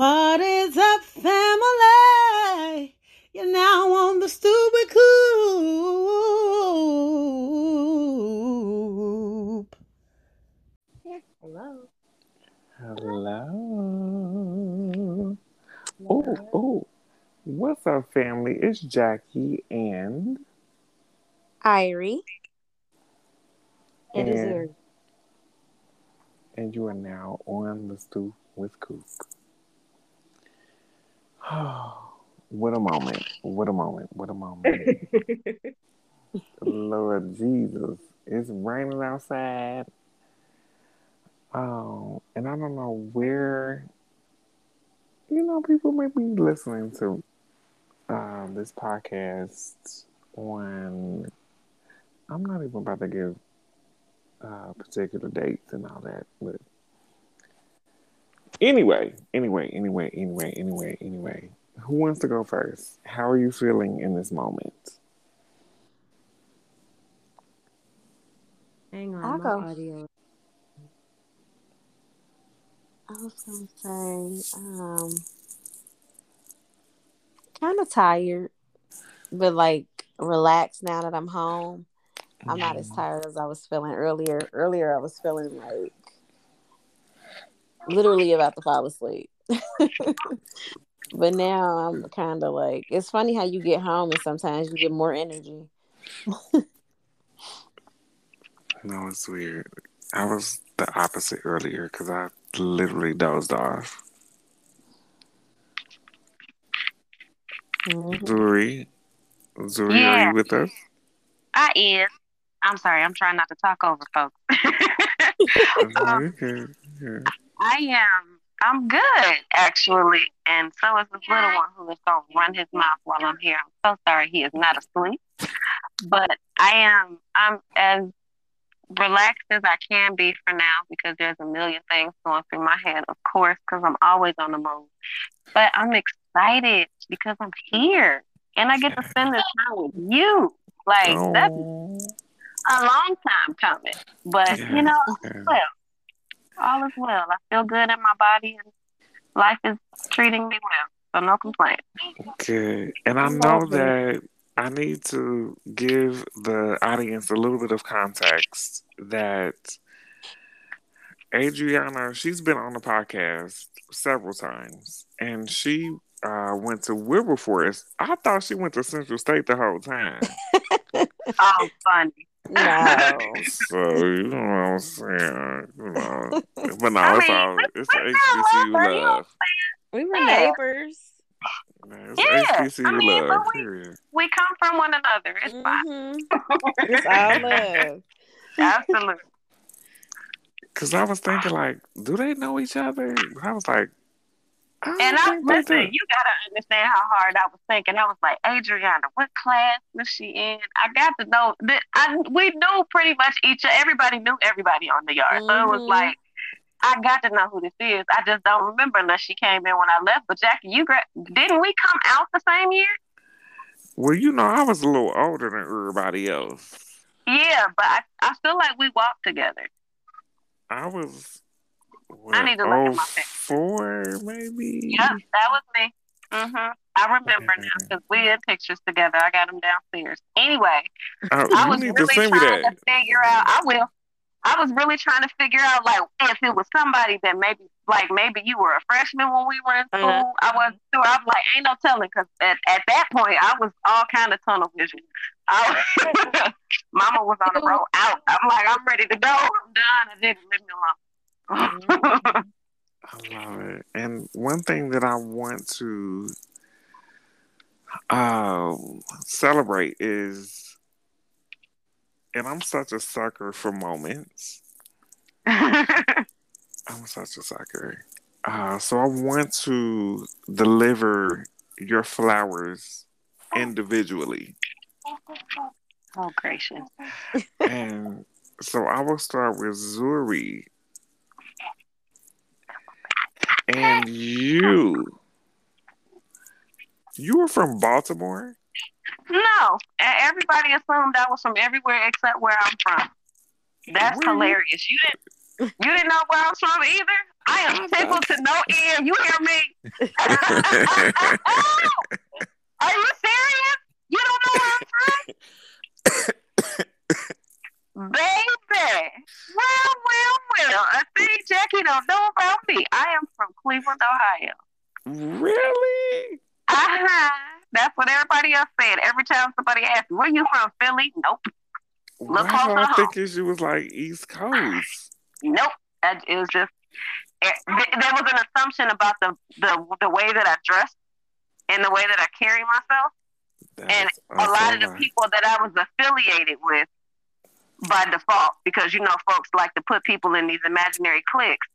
What is up, family? You're now on the stupid coop. Hello. Hello. Oh, oh. What's up, family? It's Jackie and Irie. And And- Azuri. and you are now on the stoop with Coop. what a moment. What a moment. What a moment. Lord Jesus. It's raining outside. Oh, and I don't know where you know people may be listening to uh, this podcast on I'm not even about to give uh, particular dates and all that, but anyway, anyway, anyway, anyway, anyway, anyway. Who wants to go first? How are you feeling in this moment? Hang on, I'll my go. audio. I was gonna say, um, kind of tired, but like relaxed now that I'm home. I'm not as tired as I was feeling earlier. Earlier, I was feeling like literally about to fall asleep. but now I'm kind of like, it's funny how you get home and sometimes you get more energy. No, it's weird. I was the opposite earlier because I literally dozed off. Mhm. Zuri, Zuri, are you with us? I is. I'm sorry. I'm trying not to talk over folks. No, you good. You good. I am. I'm good, actually. And so is this little one who is going to run his mouth while I'm here. I'm so sorry he is not asleep. But I am. I'm as relaxed as I can be for now because there's a million things going through my head, of course, because I'm always on the move. But I'm excited because I'm here and I get to spend this time with you. Like, that's Oh, a long time coming. But, Yeah. you know, yeah. well, all is well. I feel good in my body and life is treating me well. So no complaints. Good. And I know that I need to give the audience a little bit of context that Adriana, she's been on the podcast several times and she uh, went to Wilberforce. I thought she went to Central State the whole time. Oh, funny. No. so, you know what I'm saying? You know. But no, I it's all it's we got HBCU love, We were Yeah. neighbors. It's Yeah, HBCU I mean, love, but we- We come from one another. It's fine. Mhm. It's all love. Absolutely. Cause I was thinking like, do they know each other? I was like, I don't And I they listen, you gotta understand how hard I was thinking. I was like, Adriana, what class was she in? I got to know that I we knew pretty much each everybody knew everybody on the yard. So it was Mhm. like I got to know who this is. I just don't remember unless she came in when I left. But Jackie, you gra- didn't we come out the same year? Well, you know, I was a little older than everybody else. Yeah, but I, I feel like we walked together. I was. What, I need to look at my oh, four maybe. Yeah, that was me. Mhm. I remember now because we had pictures together. I got them downstairs. Anyway, Oh, I was need to really trying to figure out. I will. I was really trying to figure out like if it was somebody that maybe like maybe you were a freshman when we were in school. Uh-huh. I wasn't sure. I was like, ain't no telling because at, at that point I was all kind of tunnel vision. I was, Mama was on the road out. I'm like, I'm ready to go. I'm done. I didn't leave me alone. I love it. And one thing that I want to um, celebrate is, and I'm such a sucker for moments. I'm such a sucker. Uh, so I want to deliver your flowers individually. oh gracious. and so I will start with Zuri. And you. You were from Baltimore? No, everybody assumed I was from everywhere except where I'm from. That's Where hilarious. You didn't. You didn't know where I was from either. I am oh, tickled to no end. You hear me? Are you serious? You don't know what I'm saying? Baby. Well, well, well. I think Jackie don't know about me. I am from Cleveland, Ohio. really? Uh-huh. That's what everybody else said. Every time somebody asks, where you from, Philly? Nope. Look do I closer thinking she was like East Coast? Nope. That- It was just it, there was an assumption about the, the the way that I dress and the way that I carry myself. And That's a lot of the people that I was affiliated with by default, because you know folks like to put people in these imaginary cliques.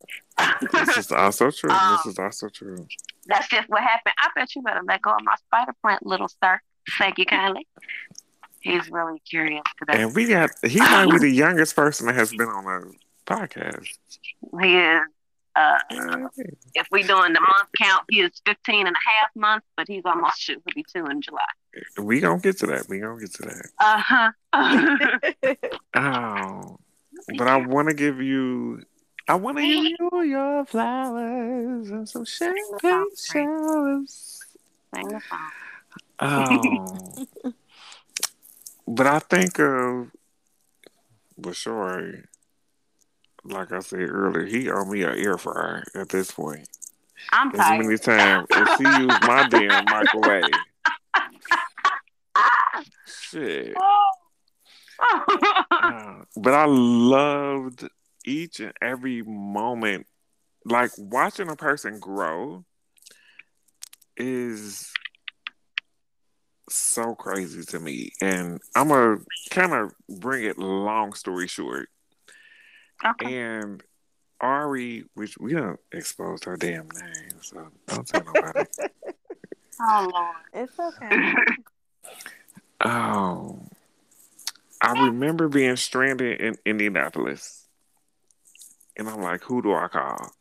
This is also true. Um, this is also true. That's just what happened. I bet you better let go of my spider print, little sir. Thank you kindly. He's really curious today. And we got he might be the youngest person that has been on a podcast. He is uh if we're doing the month count, he is 15 and a half months, but he's almost should be two in July. We gonna get to that. We gonna get to that. Uh-huh. Oh, but I want to give you. I want to give you your flowers and some champagne showers. Sing the song. Oh, but I think of Bashori. Like I said earlier, he owe me an air fryer at this point. I'm As tired. many times as he used my damn microwave. Shit. Uh, but I loved each and every moment. Like watching a person grow is so crazy to me. And I'm going to kind of bring it long story short. Okay. And Ari, which we don't expose her damn name, so don't tell nobody. Oh Lord. It's okay. Oh, I remember being stranded in Indianapolis, and I'm like, who do I call?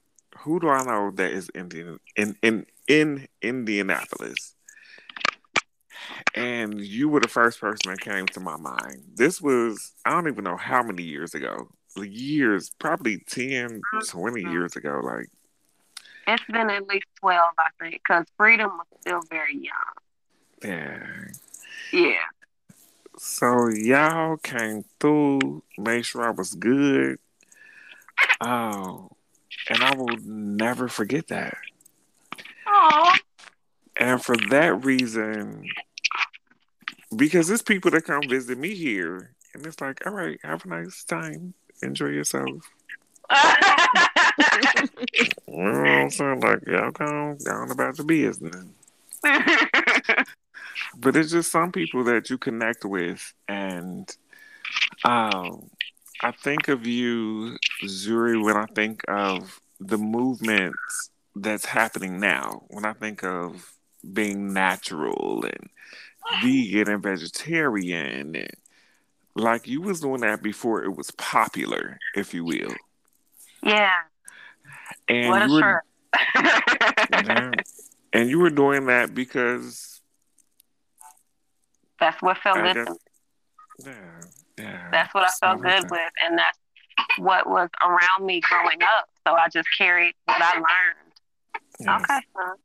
Who do I know that is Indian in in in Indianapolis? And you were the first person that came to my mind. This was I don't even know how many years ago. Years, probably 10, mm-hmm. 20 years ago. Like, It's been at least 12, I think, because Freedom was still very young. yeah. Yeah. So y'all came through, made sure I was good. Oh, and I will never forget that. Oh. And for that reason, because there's people that come visit me here, and it's like, all right, have a nice time, enjoy yourself. What I'm saying? Like, y'all come down about the business. but it's just some people that you connect with and um i think of you zuri when i think of the movement that's happening now when i think of being natural and vegan and vegetarian and like you was doing that before it was popular if you will yeah. and What a you were shirt. Yeah. and you were doing that because That's what felt I good. guess- yeah yeah That's what I felt good with, and that's what was around me growing up. So I just carried what I learned. yes. Okay, son.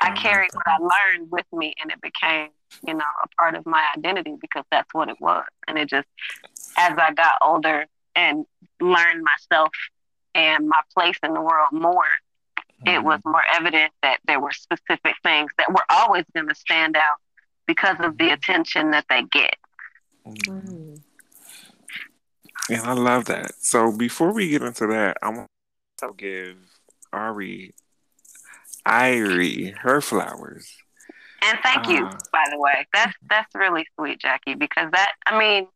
I carried what I learned with me, and it became, you know, a part of my identity because that's what it was. And it just, as I got older and learned myself and my place in the world more, it was more evident that there were specific things that were always going to stand out because of the attention that they get. Mhm. Mm. And I love that. So before we get into that, I want to give Ari, Irie, her flowers. And thank you, Ah. by the way. That's that's really sweet, Jackie, because that I mean,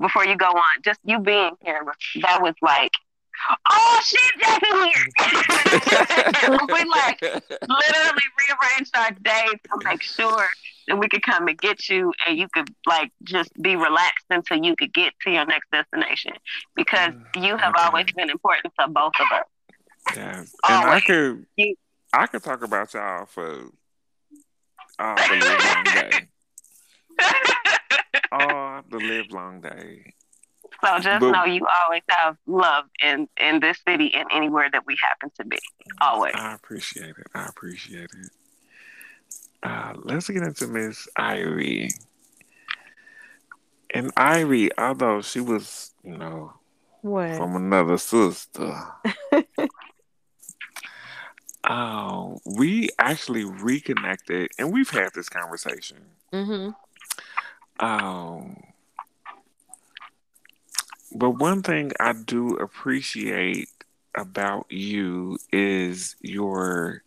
before you go on, just you being here, that was like, oh shit, Jackie here. we like literally rearranged our days to make sure that we could come and get you and you could like just be relaxed until you could get to your next destination because you have Okay. always been important to both of us. Yes. And I could You- I could talk about y'all for all the live long day. All the live long day. So just But- know you always have love in in this city and anywhere that we happen to be. Always. I appreciate it. I appreciate it. Uh, let's get into Miss Irie. And Irie, although she was, you know, What? from another sister, um, we actually reconnected, and we've had this conversation. Mm-hmm. Um, but one thing I do appreciate about you is your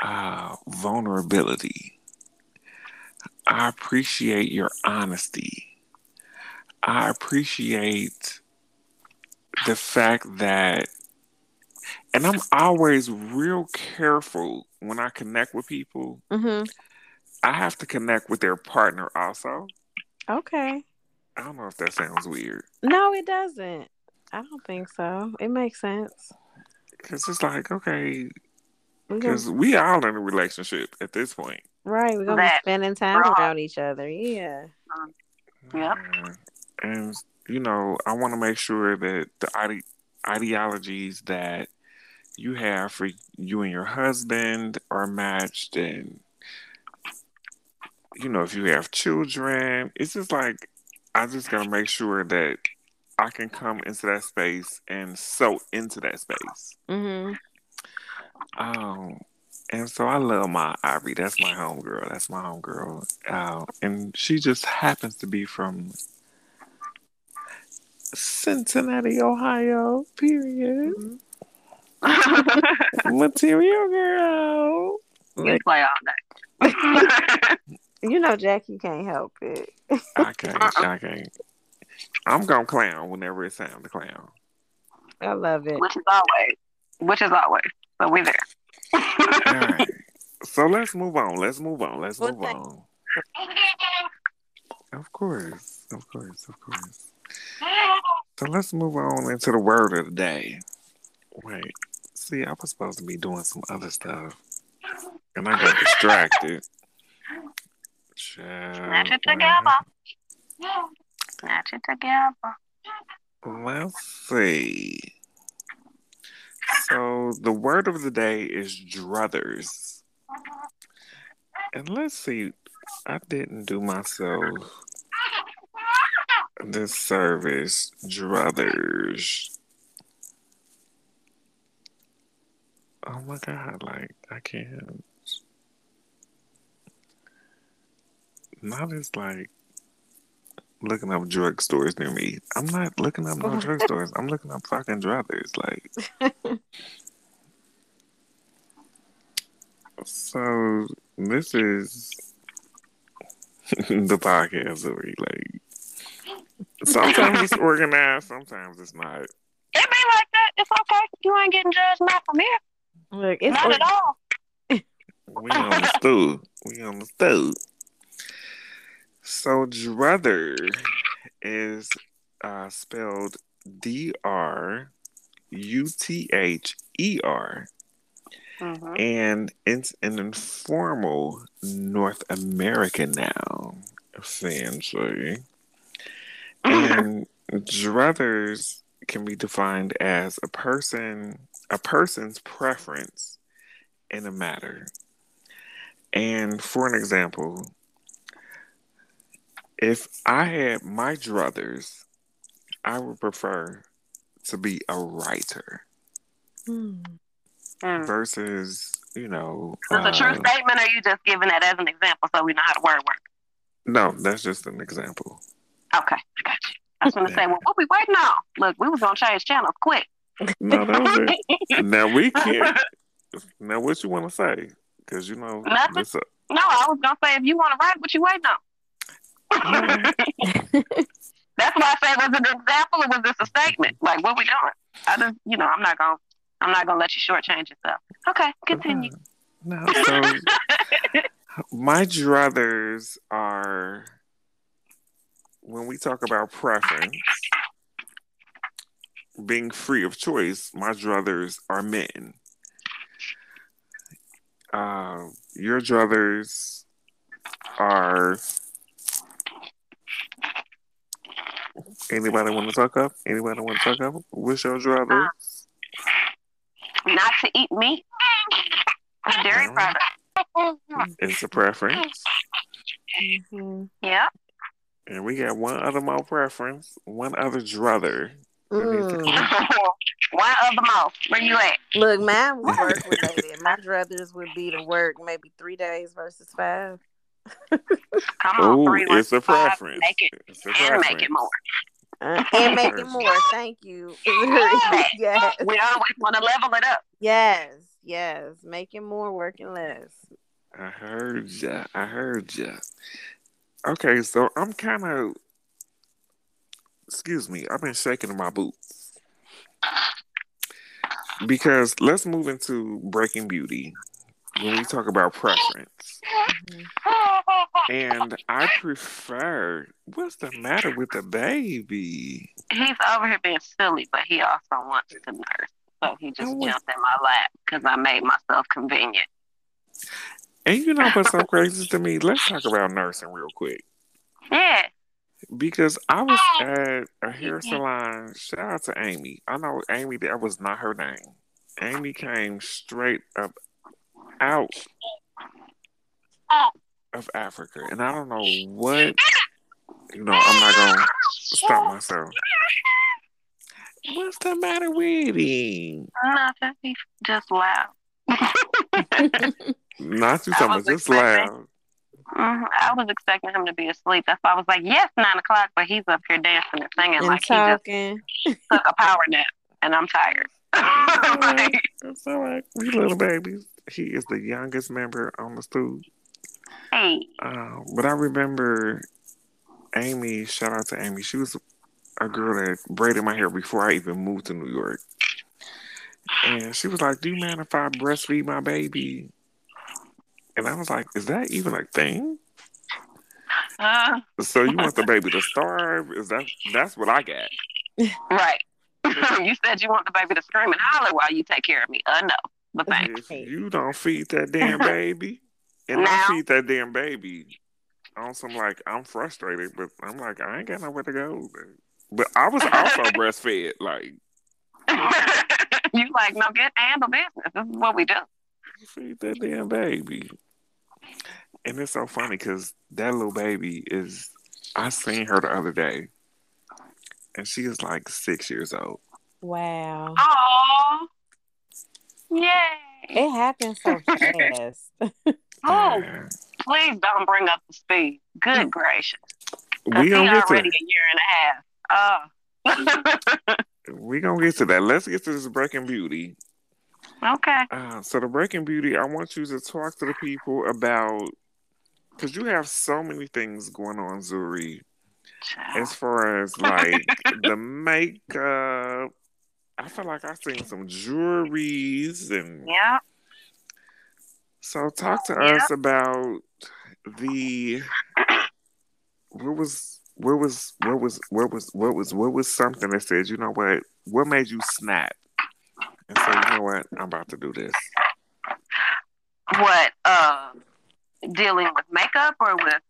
uh, vulnerability. I appreciate your honesty. I appreciate the fact that, and I'm always real careful when I connect with people. Mm-hmm. I have to connect with their partner also. Okay. I don't know if that sounds weird. No, it doesn't. I don't think so. It makes sense. Because it's like, okay, because we all in a relationship at this point. right, we're gonna be spending time Right. around each other. Yeah. Yep. Uh, And, you know, I want to make sure that the ide- ideologies that you have for you and your husband are matched. And, you know, if you have children, it's just like, I just got to make sure that I can come into that space and so into that space. Mm-hmm. Um, and so I love my Ivory. That's my homegirl. That's my homegirl. Uh, and she just happens to be from Cincinnati, Ohio. Period. Material girl. you play all day. You know, Jackie can't help it. I can't. Uh-uh. I can't. I'm gonna clown whenever it's time to clown. I love it. which is always, which is always. So we're there. All right. So let's move on. Let's move on. Let's move thing? on. Of course. Of course. Of course. So let's move on into the word of the day. Wait, see, I was supposed to be doing some other stuff, and I got distracted. Snatch it together. Snatch it together. Let's see. So the word of the day is druthers, and let's see. I didn't do myself this service, druthers. Oh my god! Like I can't. Not as like looking up drugstores near me. I'm not looking up no drugstores. I'm looking up fucking druthers. Like so. This is the podcast where we like. Sometimes it's organized. Sometimes it's not. It be like that. It's okay. You ain't getting judged not from here. Look, it's Not at all. We on the stoop. We on the stoop. So druther is uh, spelled D R U T H E R, Mhm. and it's an informal North American noun, essentially. And druthers can be defined as a person, a person's preference in a matter. And for an example, if I had my druthers, I would prefer to be a writer Hmm. Mm. versus, you know. Is this a true uh, statement, or are you just giving that as an example so we know how the word works? No, that's just an example. Okay, I got you. I was going to say, well, what we waiting on? Look, we was going to change channels quick. No, that was it. now we can't. Now, what you want to say? Because you know, Nothing. this, uh, No, I was going to say, if you want to write, what you waiting on? That's why I said, was it an example or was this a statement? Like, what we doing? I just, you know, I'm not going to. I'm not gonna let you shortchange yourself. Okay, continue. No, so my druthers are when we talk about preference, being free of choice. My druthers are men. Uh, your druthers are Anybody want to talk up? Anybody want to talk up? What's your druther? Not to eat meat, dairy Alright. products. It's a preference. Mhm. Yeah. And we got one other more preference, one other druther. Mm. One of the mouth. Where you at? Look, mine was work related. My druthers would be to work maybe three days versus five. Come on, Oh, three, it's a one, five, preference. Make it It's a and preference. make it more. Uh, and making more. Thank you. yes. We always want to level it up. Yes. Yes. Making more, working less. I heard ya. I heard ya. Okay, so I'm kind of. Excuse me. I've been shaking in my boots because let's move into Breaking Beauty when we talk about preference. And I prefer. What's the matter with the baby? He's over here being silly, but he also wants to nurse. So he just I want- jumped in my lap because I made myself convenient. And you know what's so crazy to me? Let's talk about nursing real quick. Yeah. Because I was at a hair salon. Shout out to Amy. I know Amy, that was not her name. Amy came straight up out of Africa. And I don't know what, you know, I'm not going to stop myself. What's the matter with him? Nothing. Just loud. Not you I talking was about just loud. Mhm. I was expecting him to be asleep. That's why I was like, yes, nine o'clock, but he's up here dancing and singing And like talking. he just took a power nap, and I'm tired. Like, It's all right. We little babies. He is the youngest member on the stoop. hey, Uh, but I remember Amy, shout out to Amy. She was a girl that braided my hair before I even moved to New York. And she was like, Do you mind if I breastfeed my baby? And I was like, Is that even a thing? uh, So you want the baby to starve? Is that that's what I got. right. you said you want the baby to scream and holler while you take care of me. Uh, no, but thanks. If you don't feed that damn baby, and I Now? feed that damn baby on some like I'm frustrated, but I'm like, I ain't got nowhere to go. But, but I was also breastfed, like you like, no, get handle business. This is what we do. feed that damn baby. And it's so funny because that little baby is. I seen her the other day, and she is like six years old. Wow. Oh, yay! It happens so fast. Oh, please don't bring up the speed. Good mm. gracious. we he gonna get to already a year and a half. Oh. we gonna get to that. Let's get to this Breaking Beauty. Okay. Uh, so the Breaking Beauty, I want you to talk to the people about because you have so many things going on, Zuri, as far as like the makeup. I feel like I've seen some jewelries and Yeah. so talk to Yeah. us about the what was what was what was what was what was what was something that said, you know what, what made you snap and say, you know what, I'm about to do this. What? Uh, dealing with makeup or with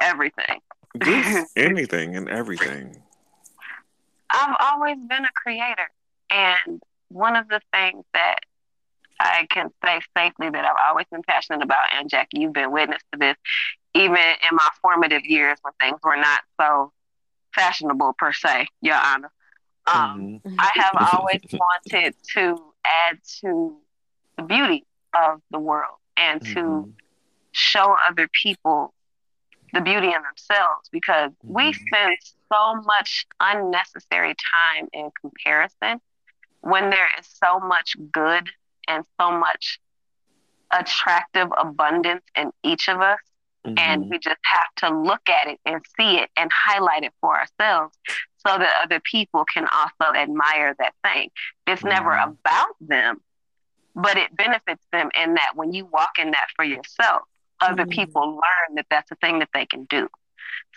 everything? Just anything and everything. I've always been a creator, and one of the things that I can say safely that I've always been passionate about, and Jackie, you've been witness to this, even in my formative years when things were not so fashionable per se, Your Honor. Um, Mhm. I have always wanted to add to the beauty of the world and to Mhm. show other people the beauty in themselves because we Mhm. spend so much unnecessary time in comparison when there is so much good and so much attractive abundance in each of us and Mhm. we just have to look at it and see it and highlight it for ourselves so that other people can also admire that thing. It's never Mhm. about them, but it benefits them in that when you walk in that for yourself, other Mhm. people learn that that's a thing that they can do.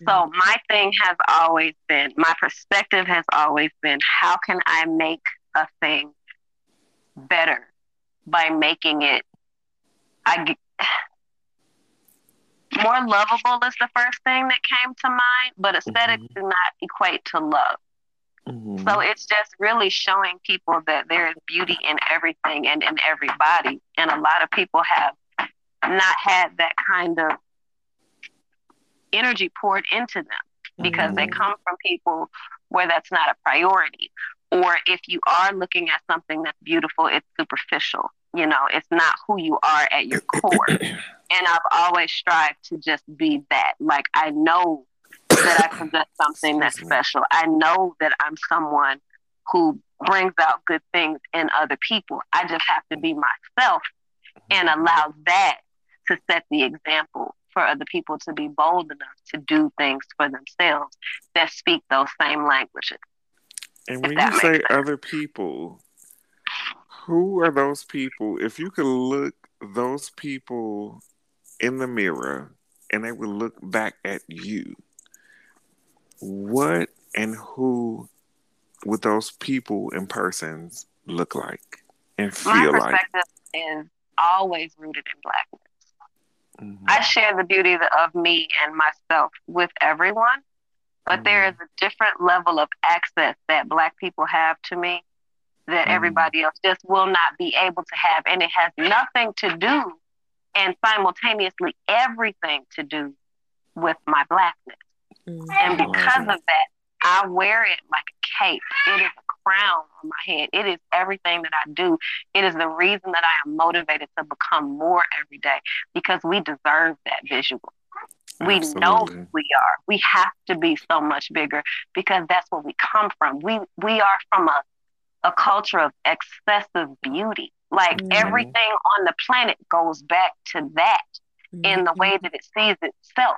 So my thing has always been, my perspective has always been, how can I make a thing better by making it? I more lovable is the first thing that came to mind, but aesthetics Mhm. do not equate to love. Mhm. So it's just really showing people that there is beauty in everything and in everybody. And a lot of people have not had that kind of energy poured into them because they Mhm. come from people where that's not a priority. Or if you are looking at something that's beautiful, it's superficial. You know, it's not who you are at your core. and I've always strived to just be that. Like I know that I possess something that's special. I know that I'm someone who brings out good things in other people. I just have to be myself and Mm-hmm. allow that to set the example for other people to be bold enough to do things for themselves that speak those same languages. And when you say sense. other people, who are those people? If you could look those people in the mirror and they would look back at you, what and who would those people and persons look like and My feel like? perspective is always rooted in blackness. Mhm. I share the beauty of me and myself with everyone, but there is a different level of access that Black people have to me that Mhm. everybody else just will not be able to have. And it has nothing to do and simultaneously everything to do with my Blackness. Mhm. And because of that, I wear it like a cape. It is a crown on my head. It is everything that I do. It is the reason that I am motivated to become more every day because we deserve that visual. We know who we are. We have to be so much bigger because that's where we come from. We we are from a a culture of excessive beauty. Like Mhm. everything on the planet goes back to that in the way that it sees itself.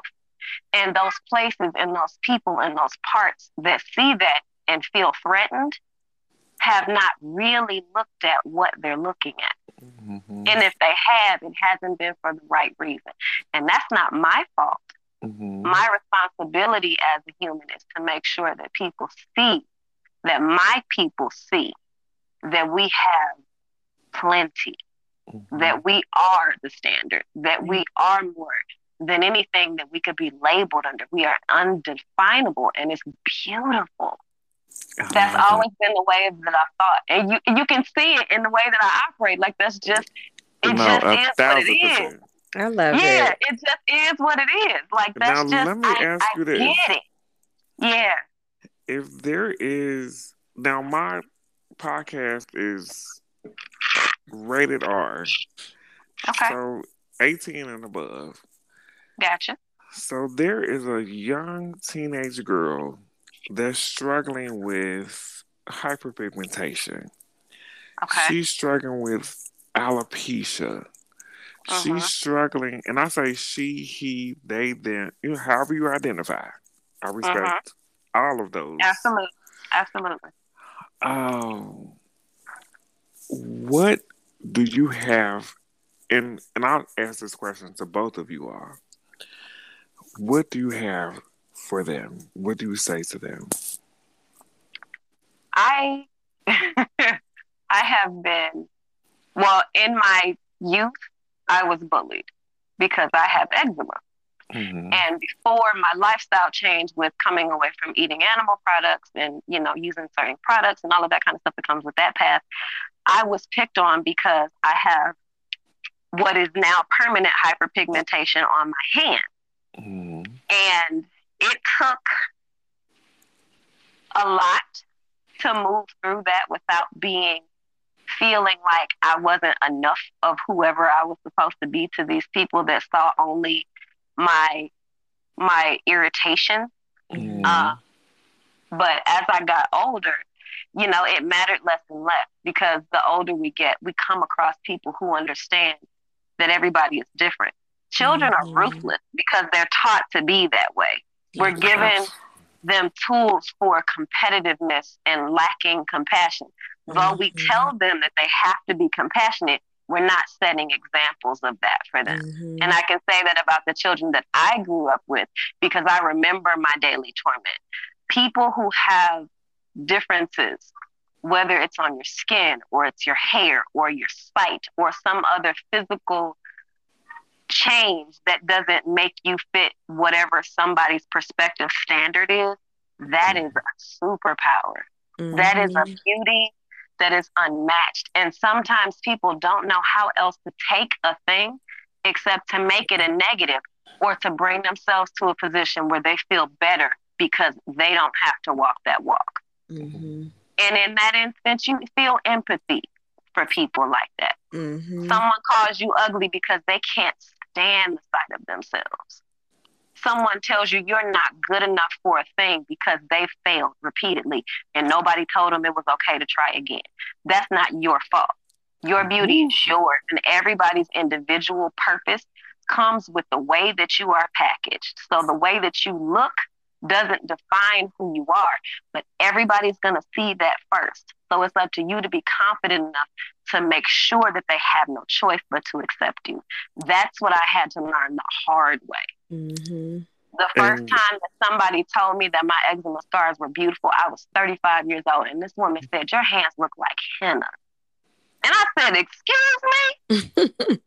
And those places and those people and those parts that see that and feel threatened have not really looked at what they're looking at. Mhm. And if they have, it hasn't been for the right reason. And that's not my fault. Mhm. My responsibility as a human is to make sure that people see, that my people see that we have plenty Mhm. that we are the standard, that we are more than anything that we could be labeled under. We are undefinable and it's beautiful. I That's love always been the way that I thought. And you you can see it in the way that I operate. Like that's just it no, just is what it thousand is. I love Yeah, it. it just is what it is. Like that's Now, just let me I, ask I you this. get it. Yeah. If there is now, my podcast is rated R, Okay. so eighteen and above. Gotcha. So there is a young teenage girl that's struggling with hyperpigmentation. Okay. She's struggling with alopecia. Uh-huh. She's struggling, and I say she, he, they, them, you know, however you identify. I respect Uh-huh. all of those. Absolutely. Absolutely. Um, what do you have? And and I'll ask this question to both of you all. What do you have for them? What do you say to them? I I have been well in my youth I was bullied because I have eczema. Mhm. And before my lifestyle changed with coming away from eating animal products and, you know, using certain products and all of that kind of stuff that comes with that path, I was picked on because I have what is now permanent hyperpigmentation on my hand. Mhm. And it took a lot to move through that without being feeling like I wasn't enough of whoever I was supposed to be to these people that saw only my my irritation. Mhm. Uh, but as I got older, you know, it mattered less and less because the older we get, we come across people who understand that everybody is different. Children Mhm. are ruthless because they're taught to be that way. We're given them tools for competitiveness and lacking compassion. Though we Mhm. tell them that they have to be compassionate, we're not setting examples of that for them. Mhm. And I can say that about the children that I grew up with because I remember my daily torment. People who have differences, whether it's on your skin or it's your hair or your sight or some other physical change that doesn't make you fit whatever somebody's perspective standard is, that is a superpower. Mm-hmm. That is a mm-hmm. beauty that is unmatched. And sometimes people don't know how else to take a thing except to make it a negative or to bring themselves to a position where they feel better because they don't have to walk that walk. Mm-hmm. And in that instance, you feel empathy for people like that. Mm-hmm. Someone calls you ugly because they can't stand the sight of themselves. Someone tells you you're not good enough for a thing because they failed repeatedly and nobody told them it was okay to try again. That's not your fault. Your mm-hmm. beauty is yours, and everybody's individual purpose comes with the way that you are packaged. So the way that you look doesn't define who you are, but everybody's going to see that first. So it's up to you to be confident enough to make sure that they have no choice but to accept you. That's what I had to learn the hard way. Mm-hmm. The first and, time that somebody told me that my eczema scars were beautiful, I was 35 years old, and this woman said, Your hands look like henna. And I said, Excuse me?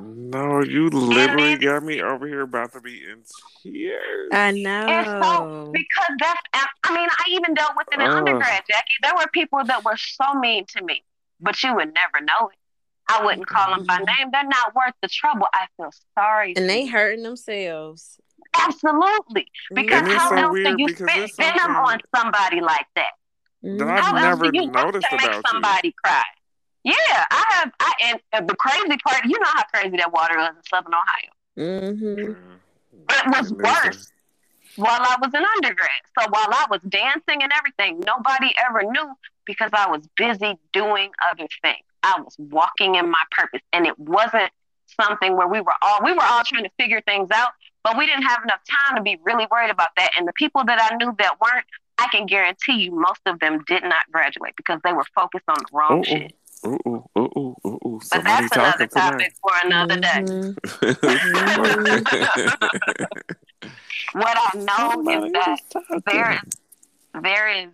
no, you literally got me over here about to be in tears. I know. And so, because that's, I mean, I even dealt with it in uh. undergrad, Jackie. There were people that were so mean to me, but you would never know it. I wouldn't call them by name. They're not worth the trouble. I feel sorry. And they hurting themselves. Absolutely. Because how so else do you spend venom on somebody like that? That I've how never else do you noticed to make somebody you. cry? Yeah, I have. I and, and the crazy part, you know how crazy that water was in Southern Ohio. Mm-hmm. But it was worse while I was in undergrad. So while I was dancing and everything, nobody ever knew because I was busy doing other things. I was walking in my purpose, and it wasn't something where we were all we were all trying to figure things out, but we didn't have enough time to be really worried about that. And the people that I knew that weren't, I can guarantee you, most of them did not graduate because they were focused on the wrong Uh-oh. shit. Ooh, ooh, ooh, ooh, ooh. But that's another topic for another mm-hmm. day. what I know Somebody is that there is, there is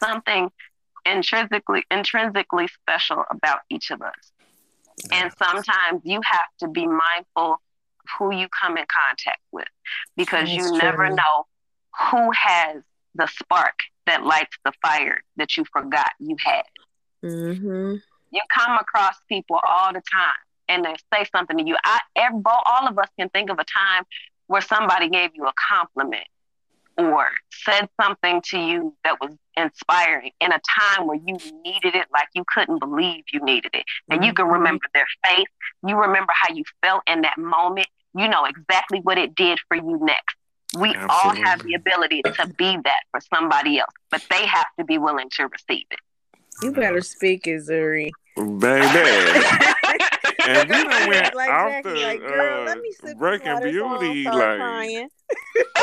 something intrinsically intrinsically special about each of us. And sometimes you have to be mindful of who you come in contact with because that's you true. never know who has the spark that lights the fire that you forgot you had. Mm-hmm. You come across people all the time and they say something to you. I, every, all of us can think of a time where somebody gave you a compliment or said something to you that was inspiring in a time where you needed it like you couldn't believe you needed it. And you can mm-hmm. remember their face. You remember how you felt in that moment. You know exactly what it did for you next. We Absolutely. all have the ability to be that for somebody else, but they have to be willing to receive it. You better speak, Zuri. Baby. and we done went like off Jackie, the like, Girl, uh, let me sip Breaking Beauty, like. Crying.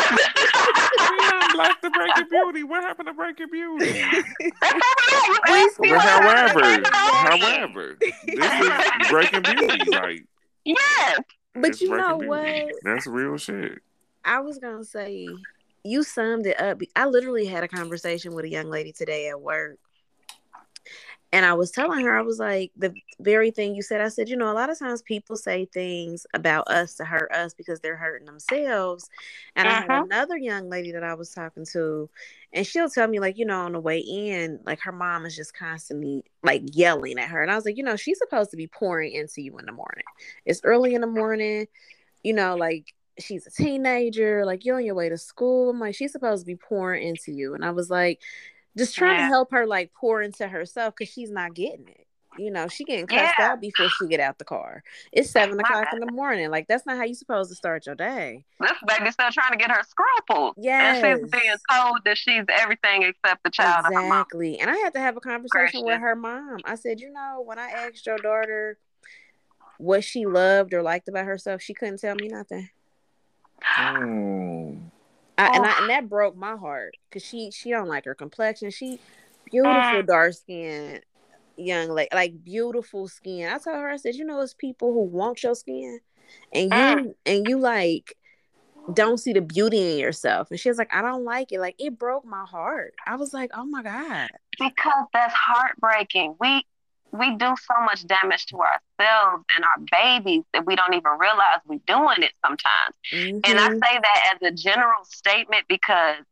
like the Breaking Beauty. What happened to Breaking Beauty? well, however, however, this is Breaking Beauty. Like, yes. But you know beauty. what? That's real shit. I was gonna say you summed it up. I literally had a conversation with a young lady today at work and I was telling her, I was like, the very thing you said, I said, you know, a lot of times people say things about us to hurt us because they're hurting themselves. And uh-huh. I had uh-huh. another young lady that I was talking to, and she'll tell me, like, you know, on the way in, like her mom is just constantly like yelling at her. And I was like, you know, she's supposed to be pouring into you in the morning. It's early in the morning, you know, like she's a teenager, like you're on your way to school. I'm like, she's supposed to be pouring into you. And I was like, just trying yeah. to help her like pour into herself because she's not getting it. You know, she getting cussed yeah. out before she get out the car. It's seven o'clock in the morning. Like that's not how you supposed to start your day. This baby's still trying to get her scruple. Yeah, and she's being told that she's everything except the child. Exactly. And I had to have a conversation with her mom. I said, you know, when I asked your daughter what she loved or liked about herself, she couldn't tell me nothing. Mm. I, and I, oh. and that broke my heart because she she don't like her complexion. She beautiful mm. dark skin young lady, like beautiful skin. I told her, I said, you know, it's people who want your skin, and you mm. and you like don't see the beauty in yourself. And she was like, I don't like it. Like it broke my heart. I was like, oh my god, because that's heartbreaking. We we do so much damage to ourselves and our babies that we don't even realize we're doing it sometimes. Mhm. And I say that as a general statement because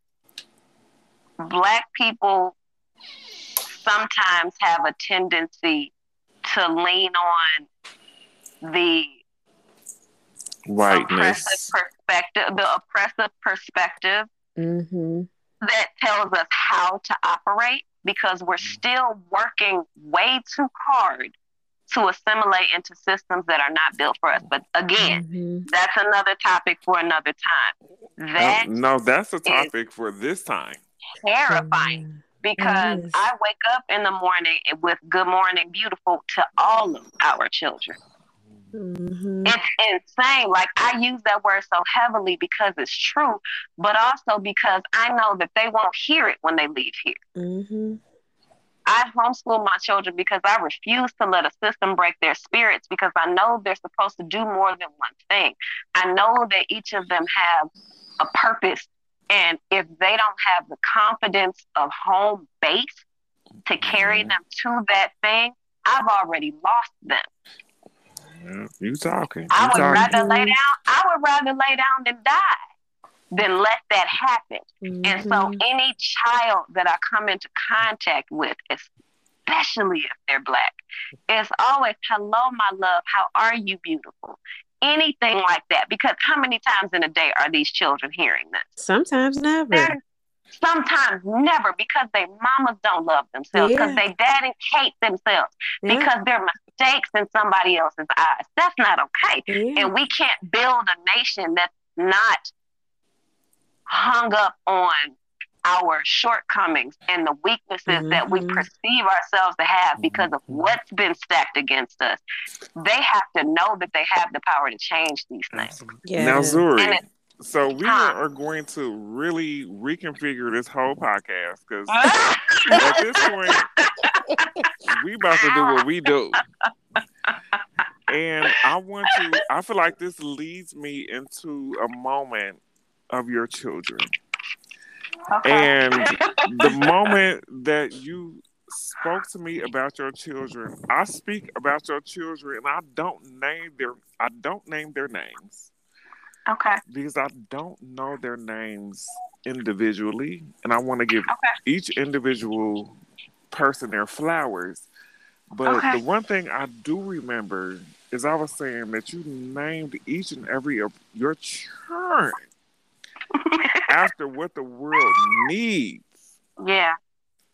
black people sometimes have a tendency to lean on the oppressive Whiteness. perspective, the oppressive perspective Mhm. that tells us how to operate because we're still working way too hard to assimilate into systems that are not built for us. But again, Mhm. that's another topic for another time. That's Uh, no, that's a topic for this time. terrifying because Yes. I wake up in the morning with good morning beautiful to all of our children. Mhm. It's insane. Like I use that word so heavily because it's true, but also because I know that they won't hear it when they leave here. Mhm. I homeschool my children because I refuse to let a system break their spirits because I know they're supposed to do more than one thing. I know that each of them have a purpose. And if they don't have the confidence of home base to carry Mhm. them to that thing, I've already lost them. Yeah, you talking? You I would talking? rather lay down, I would rather lay down than die than let that happen. And so Mhm. any child that I come into contact with, especially if they're black, is always, hello, my love, how are you, beautiful? Anything like that. Because how many times in a day are these children hearing this? sometimes never. They're sometimes never because their mamas don't love themselves, because Yeah. they daddies hate themselves, Yeah. because they're mistakes in somebody else's eyes. That's not okay. Yeah. And we can't build a nation that's not hung up on our shortcomings and the weaknesses that we Mhm. perceive ourselves to have because of what's been stacked against us. They have to know that they have the power to change these things. Yeah. Now, Zuri, And it- so we Huh. are going to really reconfigure this whole podcast because ah. at this point, we about to do what we do. And I want to, I feel like this leads me into a moment of your children. Okay. And the moment that you spoke to me about your children, I speak about your children and I don't name their I don't name their names okay. because I don't know their names individually and I want to give Okay. each individual person their flowers. But Okay. the one thing I do remember is I was saying that you named each and every of your children after what the world needs. Yeah.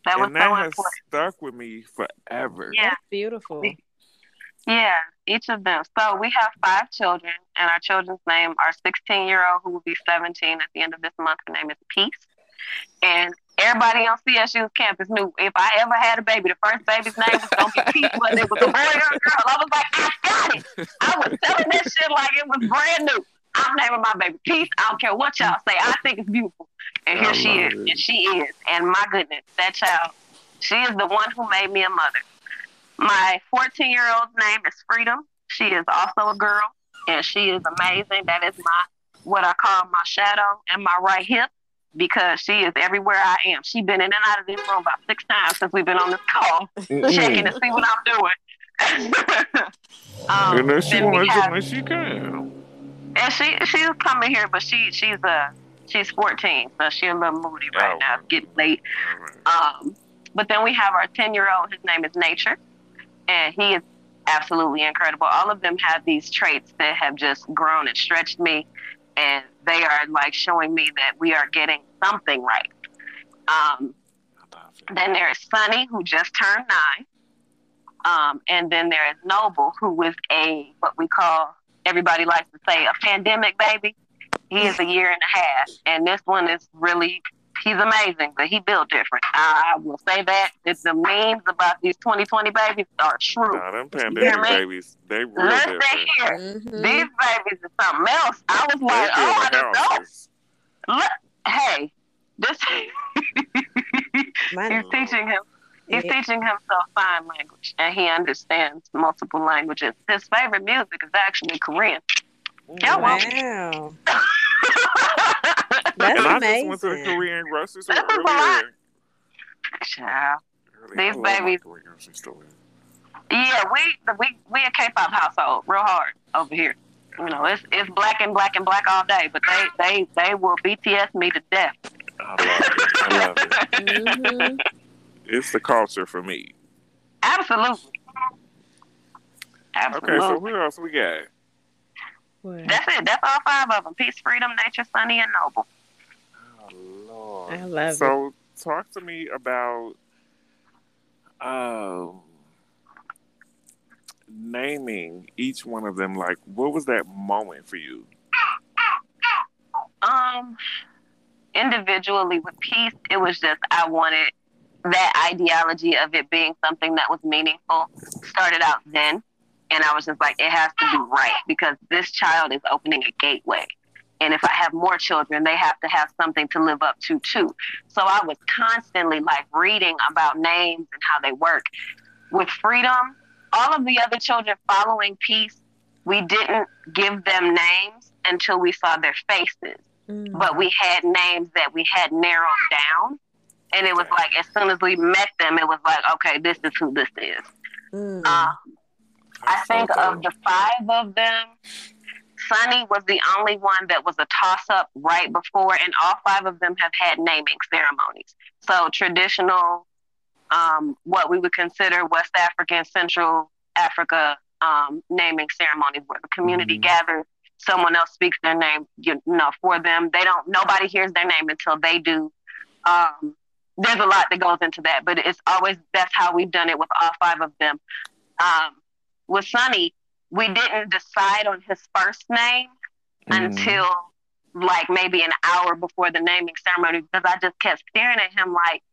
That was and that so has important. stuck with me forever. Yeah. That's beautiful. Yeah, each of them. So we have five children, and our children's name, our 16 year old, who will be 17 at the end of this month, her name is Peace. And everybody on CSU's campus knew if I ever had a baby, the first baby's name was going to be Peace, whether it was a boy or a girl. I was like, I got it. I was telling that shit like it was brand new. I'm naming my baby Peace. I don't care what y'all say. I think it's beautiful. And here she is. it. And she is. And my goodness, that child, she is the one who made me a mother. My 14 year old's name is Freedom. She is also a girl, and she is amazing. That is my what I call my shadow and my right hip because she is everywhere I am. She's been in and out of this room about six times since we've been on this call, checking to see what I'm doing. um, and if she wants have- she can. and she she's coming here, but she she's uh she's 14, so she's a little moody right Oh. now. It's getting late. Right. Um, but then we have our 10 year old. His name is Nature, and he is absolutely incredible. All of them have these traits that have just grown and stretched me, and they are like showing me that we are getting something right. Um, then there is Sunny, who just turned nine. Um, and then there is Noble, who is a what we call everybody likes to say a pandemic baby. He is a year and a half, and this one is really he's amazing, but he built different. I, I will say that. It's the memes about these 2020 babies are true. Nah, them hear pandemic me? babies, they real Listen different. here, Mhm. these babies is something else. I was They like, oh, I build didn't know. Look, hey, this My- he's teaching him. He's Yeah. teaching himself sign language, and he understands multiple languages. His favorite music is actually Korean. Yeah, well- Wow. That's and I amazing. just went to the Korean grocery store This is a lot. earlier. Child, Earlier. These I love my babies- Korean grocery. Yeah, we we we a K-pop household, real hard over here. You know, it's it's black and black and black all day, but they they they will BTS me to death. I love it. I love it. Mhm. It's the culture for me. Absolutely. Absolutely. Okay, so who else we got? What? That's it. That's all five of them. Peace, freedom, nature, sunny, and noble. Oh Lord. I love it. so talk to me about um naming each one of them like what was that moment for you Um, individually with peace, it was just I wanted that ideology of it being something that was meaningful. Started out then, and I was just like, it has to be right because this child is opening a gateway. And if I have more children, they have to have something to live up to too. So I was constantly like reading about names and how they work. With freedom, all of the other children following peace, we didn't give them names until we saw their faces Mm. but we had names that we had narrowed down. And it was like, as soon as we met them, it was like, okay, this is who this is. Mm. Um, I think of the five of them, Sunny was the only one that was a toss up right before, and all five of them have had naming ceremonies. So traditional, um, what we would consider West African, Central Africa um, naming ceremonies, where the community Mhm. gathers, someone else speaks their name, you know, for them. They don't. Nobody hears their name until they do. Um, there's a lot that goes into that, but it's always that's how we've done it with all five of them. Um, with Sunny, we didn't decide on his first name Mhm. until like maybe an hour before the naming ceremony because I just kept staring at him like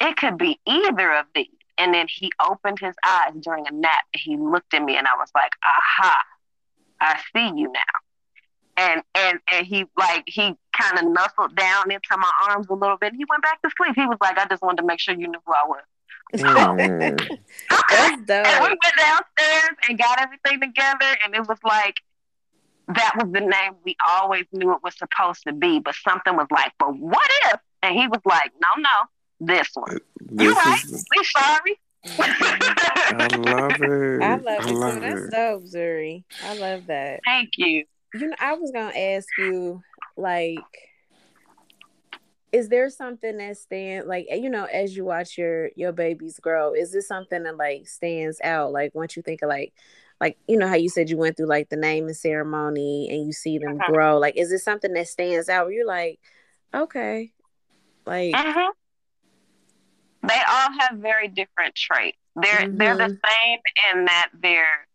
it could be either of these. And then he opened his eyes during a nap and he looked at me and I was like, aha, I see you now. And and and he like he kind of nuzzled down into my arms a little bit. And he went back to sleep. He was like, I just wanted to make sure you knew who I was. That's mm-hmm. And we went downstairs and got everything together, and it was like that was the name we always knew it was supposed to be, but something was like, but what if? And he was like, no, no, this one. You this right? is We sorry. I love it I love it love too. That's it. dope, Zuri. I love that. Thank you. You know, I was gonna ask you, like, is there something that stand like you know, as you watch your your babies grow, is this something that like stands out? Like once you think of like like you know how you said you went through like the naming ceremony and you see them Uh-huh. grow, like is it something that stands out where you're like, okay, like hmm They all have very different traits. They're they're the same in that they're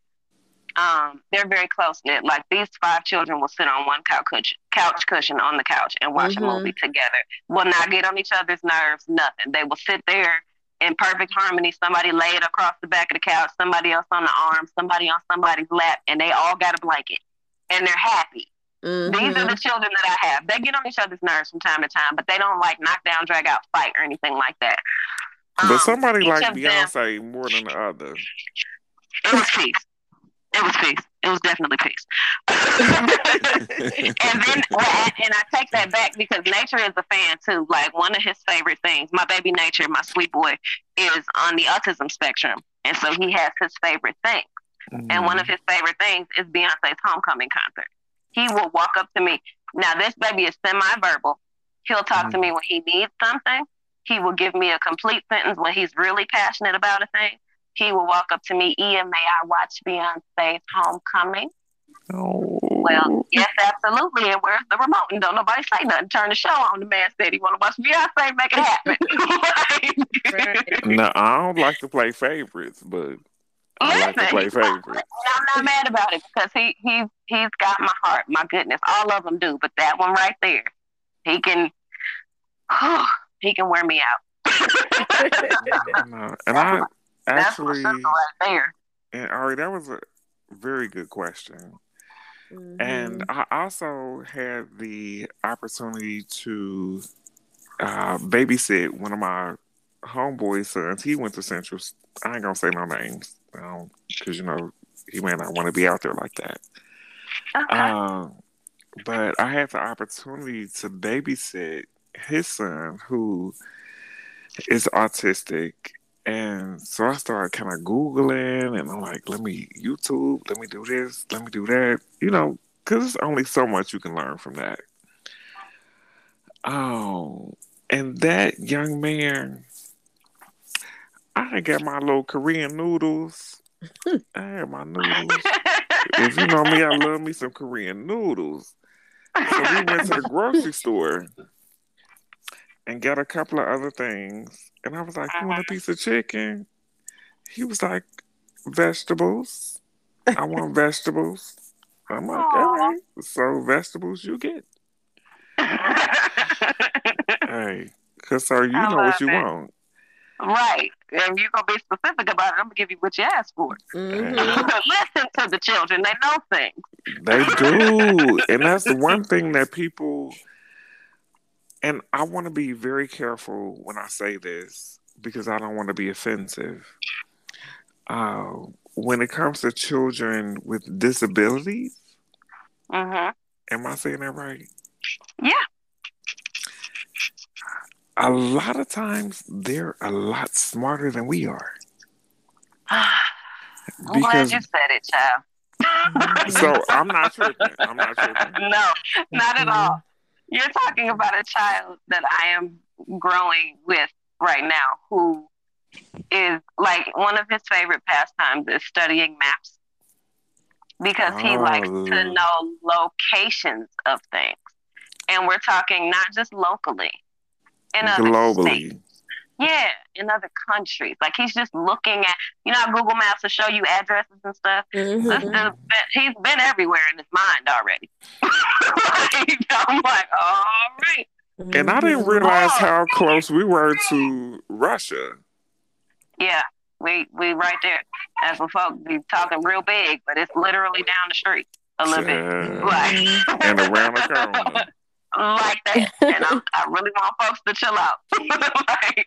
um they're very close knit. Like these five children will sit on one couch cushion, couch cushion on the couch and watch Mhm. a movie together. Will not get on each other's nerves. Nothing. They will sit there in perfect harmony. Somebody laid across the back of the couch, somebody else on the arm, somebody on somebody's lap, and they all got a blanket and they're happy. These are mhm. the children that I have. They get on each other's nerves from time to time, but they don't like knock down, drag out, fight, or anything like that. but Um, somebody each like of them- Beyonce more than the other It was peace. It was peace. It was definitely peace. and then, well, and I take that back because Nature is a fan too. Like one of his favorite things, my baby Nature, my sweet boy, is on the autism spectrum, and so he has his favorite thing. And one of mm. his favorite things is Beyonce's homecoming concert. He will walk up to me. Now, this baby is semi-verbal. He'll talk to me mm. when he needs something. He will give me a complete sentence when he's really passionate about a thing. He will walk up to me, Ian, may I watch Beyonce's homecoming? Oh. Well, yes, absolutely. And where's the remote? And don't nobody say nothing. Turn the show on. The man said he want to watch Beyonce. Make it happen. Right. no, I don't like to play favorites, but I like to Listen, play he's- favorites. I'm not mad about it because he he he's got my heart. My goodness, all of them do, but that one right there, he can, he can wear me out. No, And I That's my actually, sister right there. and Ari, that was a very good question. Mhm. And I also had the opportunity to uh, babysit one of my homeboys' sons. He went to Central. I ain't gonna say no names because you know he may not want to be out there like that. Okay. Um, but I had the opportunity to babysit his son, who is autistic, And so I started kind of Googling and I'm like, let me YouTube, let me do this, let me do that. You know, because there's only so much you can learn from that. Oh, and that young man, I got my little Korean noodles. I had my noodles. if you know me, I love me some Korean noodles. So we went to the grocery store and got a couple of other things. And I was like, You want a piece of chicken? He was like, Vegetables. I want vegetables. I'm like, all right. So vegetables you get. hey, cause sir, you I know what you it. want. Right. And you're gonna be specific about it, I'm gonna give you what you asked for. Mhm. Listen to the children; they know things. They do. and that's the one thing that people and I want to be very careful when I say this because I don't want to be offensive. Uh, when it comes to children with disabilities, hmm am I saying that right? Yeah. A lot of times they're a lot smarter than we are. I'm glad Because you said it, child. so I'm not tripping. I'm not tripping. no, not at all. You're talking about a child that I am growing with right now who is like one of his favorite pastimes is studying maps because he likes to Oh. know locations of things. And we're talking not just locally, in other states. Globally. Yeah, in other countries. Like he's just looking at, you know, how Google Maps will show you addresses and stuff. This Mhm. dude's been, he's been everywhere in his mind already. Like, I'm like, all right. And I didn't realize how close we were to Russia. Yeah, we we right there. As for folks be talking real big, but it's literally down the street a little bit. Like And around the corner. like that. And I'm, I really want folks to chill out. like,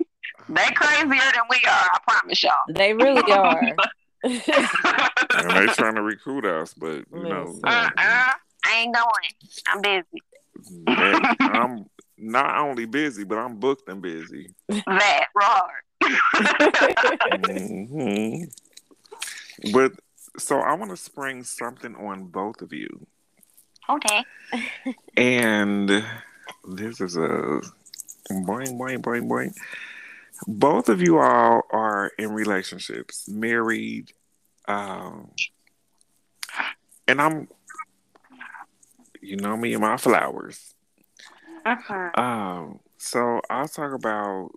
they crazier than we are, I promise y'all. They really are. And they trying to recruit us, but you know, Uh-uh, I ain't going. I'm busy. that- I'm not only busy, but I'm booked and busy. That hard. hmm But so I want to spring something on both of you, Okay. and this is a boing boing boing boing. Both of you all are in relationships, married, um, and I'm, you know me and my flowers. Uh-huh. Um, so I'll talk about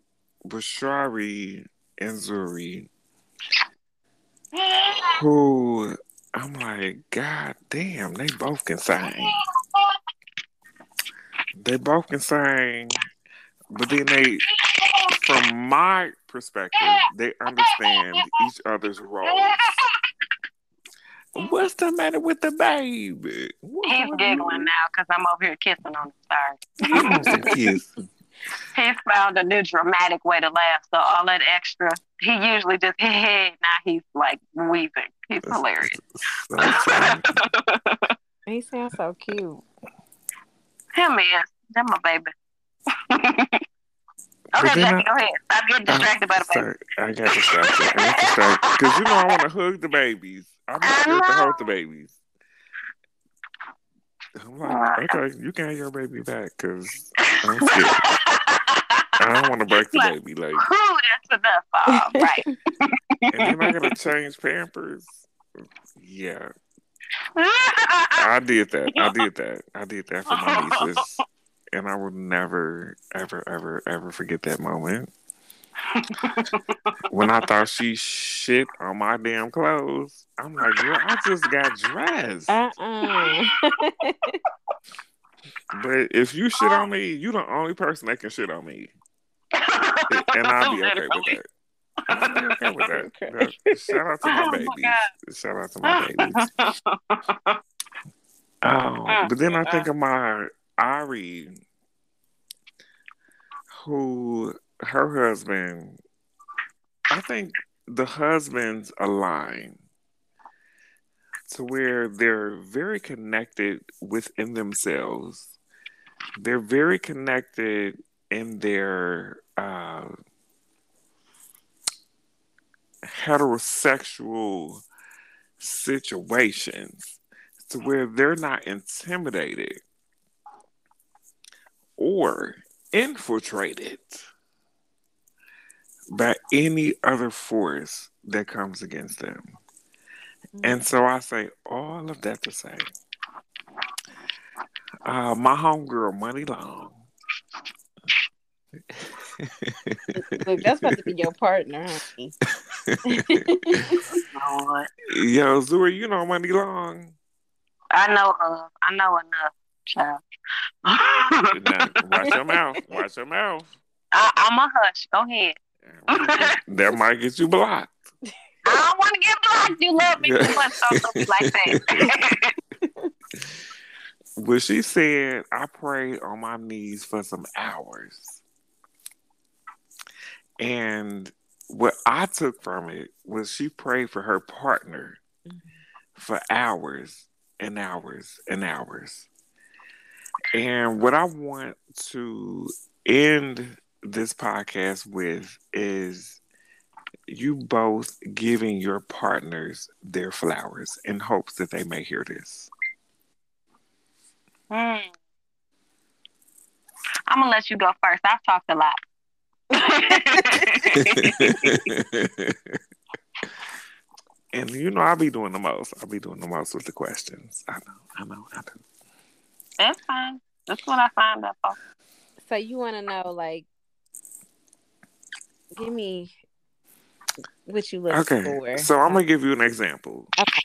Bashari and Zuri, who I'm like, God damn, they both can sing. They both can sing, but then they, from my perspective, they understand each other's roles. What's the matter with the baby? What- He's what you- giggling now because I'm over here kissing on him. Sorry. He wants to found a new dramatic way to laugh. So all that extra, he usually just hey, now he's like weeping. He's hilarious. So he sounds so cute. Him is. That my baby. But okay, then Jackie, go ahead. Stop getting distracted by the baby. I got distracted. I got distracted because you know I want to hug the babies. I'm not scared to hug the babies. I'm like, okay, you can have your baby back because I'm scared. I don't want to break the baby. Like, Ooh, that's enough. right? and then I gotta change Pampers. Yeah, I did that. I did that. I did that for my nieces, and I will never, ever, ever, ever forget that moment. when I thought she shit on my damn clothes, I'm like, girl, I just got dressed. Uh-uh. But if you shit on me, you the only person that can shit on me, and I'll be okay with that. I'll be okay with that. Okay. Yeah, Shout out to my Oh, my babies. Shout out to my babies. Oh, but then I think of my Ari, who her husband. I think the husbands align to where they're very connected within themselves. They're very connected in their uh, heterosexual situations to where they're not intimidated or infiltrated by any other force that comes against them. And so I say all of that to say, uh, my homegirl, Money Long. Look, that's about to be your partner, honey. Yo, Zuri, you know Money Long. I know of. I know enough, child. Now, watch your mouth. Watch your mouth. I, I'm a hush. Go ahead. That might get you blocked. I don't want to get blocked. You love me too much, so don't like that. But she said, I prayed on my knees for some hours. And what I took from it was she prayed for her partner mm-hmm. for hours and hours and hours. And what I want to end this podcast with is you both giving your partners their flowers in hopes that they may hear this. Hmm. I'm gonna let you go first. I've talked a lot. and you know, I'll be doing the most. I'll be doing the most with the questions. I know, I know, I do. That's fine. That's what I signed up for. So you want to know, like, give me what you look Okay, for. so I'm gonna give you an example. Okay.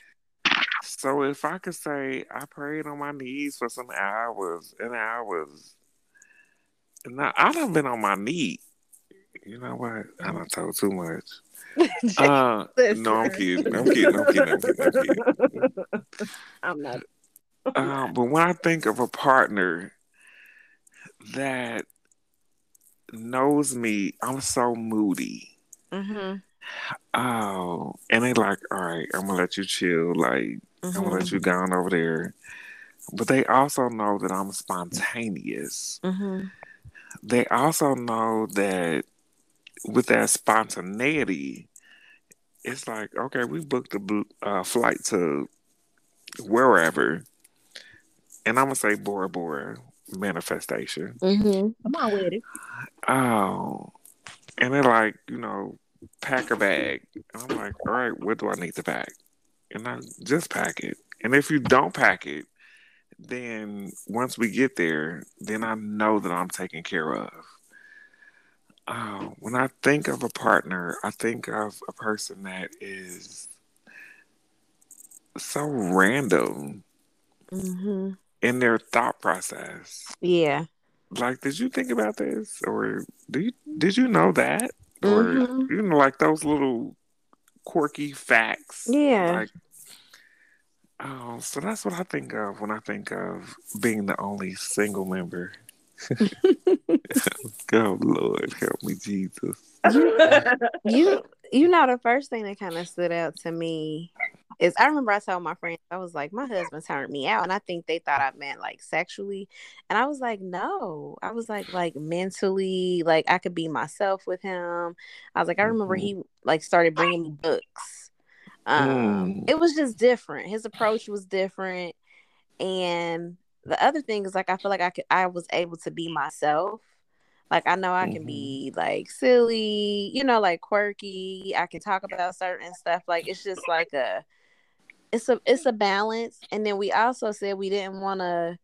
So if I could say I prayed on my knees for some hours and hours, and I, I done been on my knee. You know what? I done told too much. Uh, no, I'm kidding. I'm kidding. I'm kidding. I'm kidding. I'm kidding. I'm not. Um, but when I think of a partner that knows me, I'm so moody. Mm-hmm. Oh, and they like, all right, I'm gonna let you chill. Like, I'm gonna let you go on over there. But they also know that I'm spontaneous. Mm-hmm. They also know that with that spontaneity, it's like, okay, we booked a uh, flight to wherever, and I'm gonna say Bora Bora manifestation. Mm-hmm. I'm on with it. Oh, and they're like, you know, pack a bag. And I'm like, all right, what do I need to pack? And I just pack it. And if you don't pack it, then once we get there, then I know that I'm taken care of. Uh, when I think of a partner, I think of a person that is so random Mm-hmm. In their thought process. Yeah. Like, did you think about this, or do you did you know that, or Mhm. you know, like those little quirky facts? Yeah. Like, oh, so that's what I think of when I think of being the only single member. oh Lord, help me, Jesus. you you know the first thing that kind of stood out to me is I remember I told my friends I was like my husband turned me out and I think they thought I meant like sexually and I was like no I was like like mentally like I could be myself with him I was like I remember Mhm. he like started bringing me books um Mm. it was just different his approach was different and the other thing is like I feel like I could I was able to be myself like I know I can Mhm. be like silly, you know, like quirky. I can talk about certain stuff. Like it's just like a it's a it's a balance. And then we also said we didn't want to,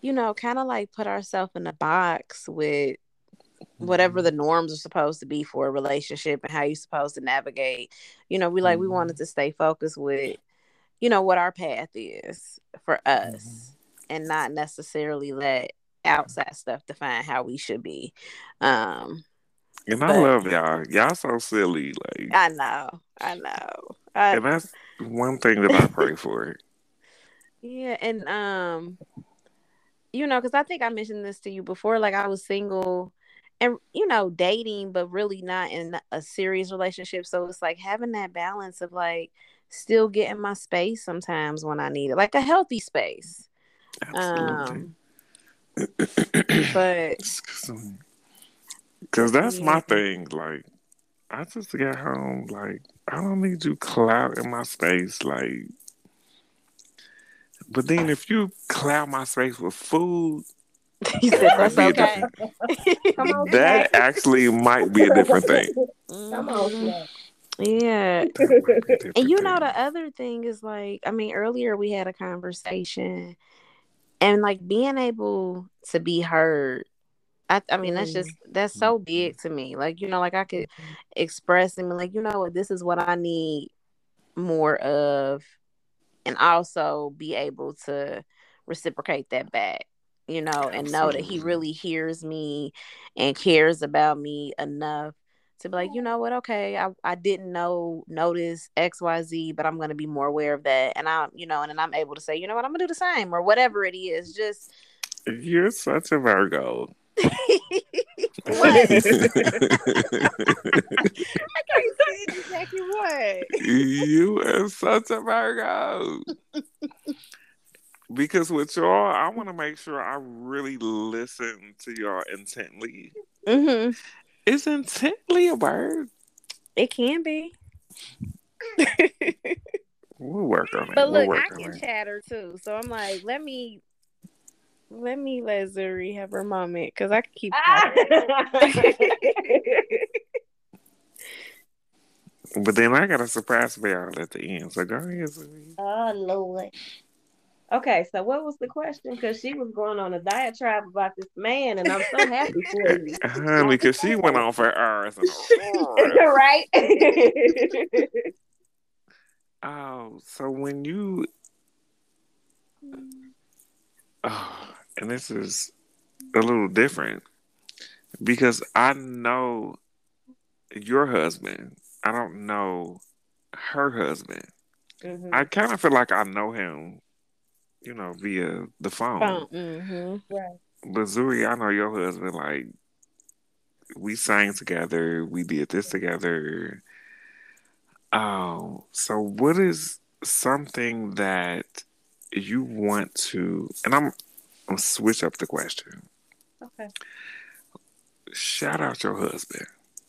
you know, kind of like put ourselves in a box with whatever mm-hmm. the norms are supposed to be for a relationship and how you're supposed to navigate. You know, we like we wanted mm-hmm. to stay focused with, you know, what our path is for mm-hmm. us and not necessarily let outside stuff define how we should be. Um And I love y'all. Y'all so silly. Like, I know. I know. I, and that's one thing that I pray for. Yeah, and um, you know, because I think I mentioned this to you before. Like I was single, and you know, dating, but really not in a serious relationship. So it's like having that balance of like still getting my space sometimes when I need it, like a healthy space. Absolutely. Um, but Because that's my thing. Like, I just got home. Like, I don't need you cloud in my space, like. But then if you cloud my space with food, You said that's might be a okay. different- Come on, that actually might be a different thing. Come on, Mhm. Yeah. That might be a different And you know, the other thing is like, I mean, earlier we had a conversation and like being able to be heard. I, I mean, that's mm-hmm. just, that's so big mm-hmm. to me. Like, you know, like I could mm-hmm. express and be like, you know what, this is what I need more of. And also be able to reciprocate that back, you know, and know that he really hears me and cares about me enough to be like, you know what, okay, I, I didn't know notice XYZ, but I'm gonna be more aware of that. And I'm, you know, and then I'm able to say, you know what, I'm gonna do the same or whatever it is. Just You're such a Virgo. What? I can't say exactly what. you are such a Virgo. Because with y'all, I want to make sure I really listen to y'all intently. Mm-hmm. Is intently a word? It can be. We'll work on it. But we'll look, I can it. chatter too. So I'm like, let me let me let Zuri have her moment because I keep ah! talking. But then I got a surprise for y'all at the end. So go ahead, Zoe. oh Lord. Okay, so what was the question? Because she was going on a diatribe about this man, and I'm so happy for you. Honey, because she went on for hours and hours. right? Oh, so when you, oh, and this is a little different because I know your husband. I don't know her husband. Mhm. I kind of feel like I know him, you know, via the phone. Mm-hmm. Right. But Zuri, I know your husband. Like we sang together, we did this together. Oh, so what is something that you want to? And I'm, I'm switch up the question. Okay. Shout out your husband.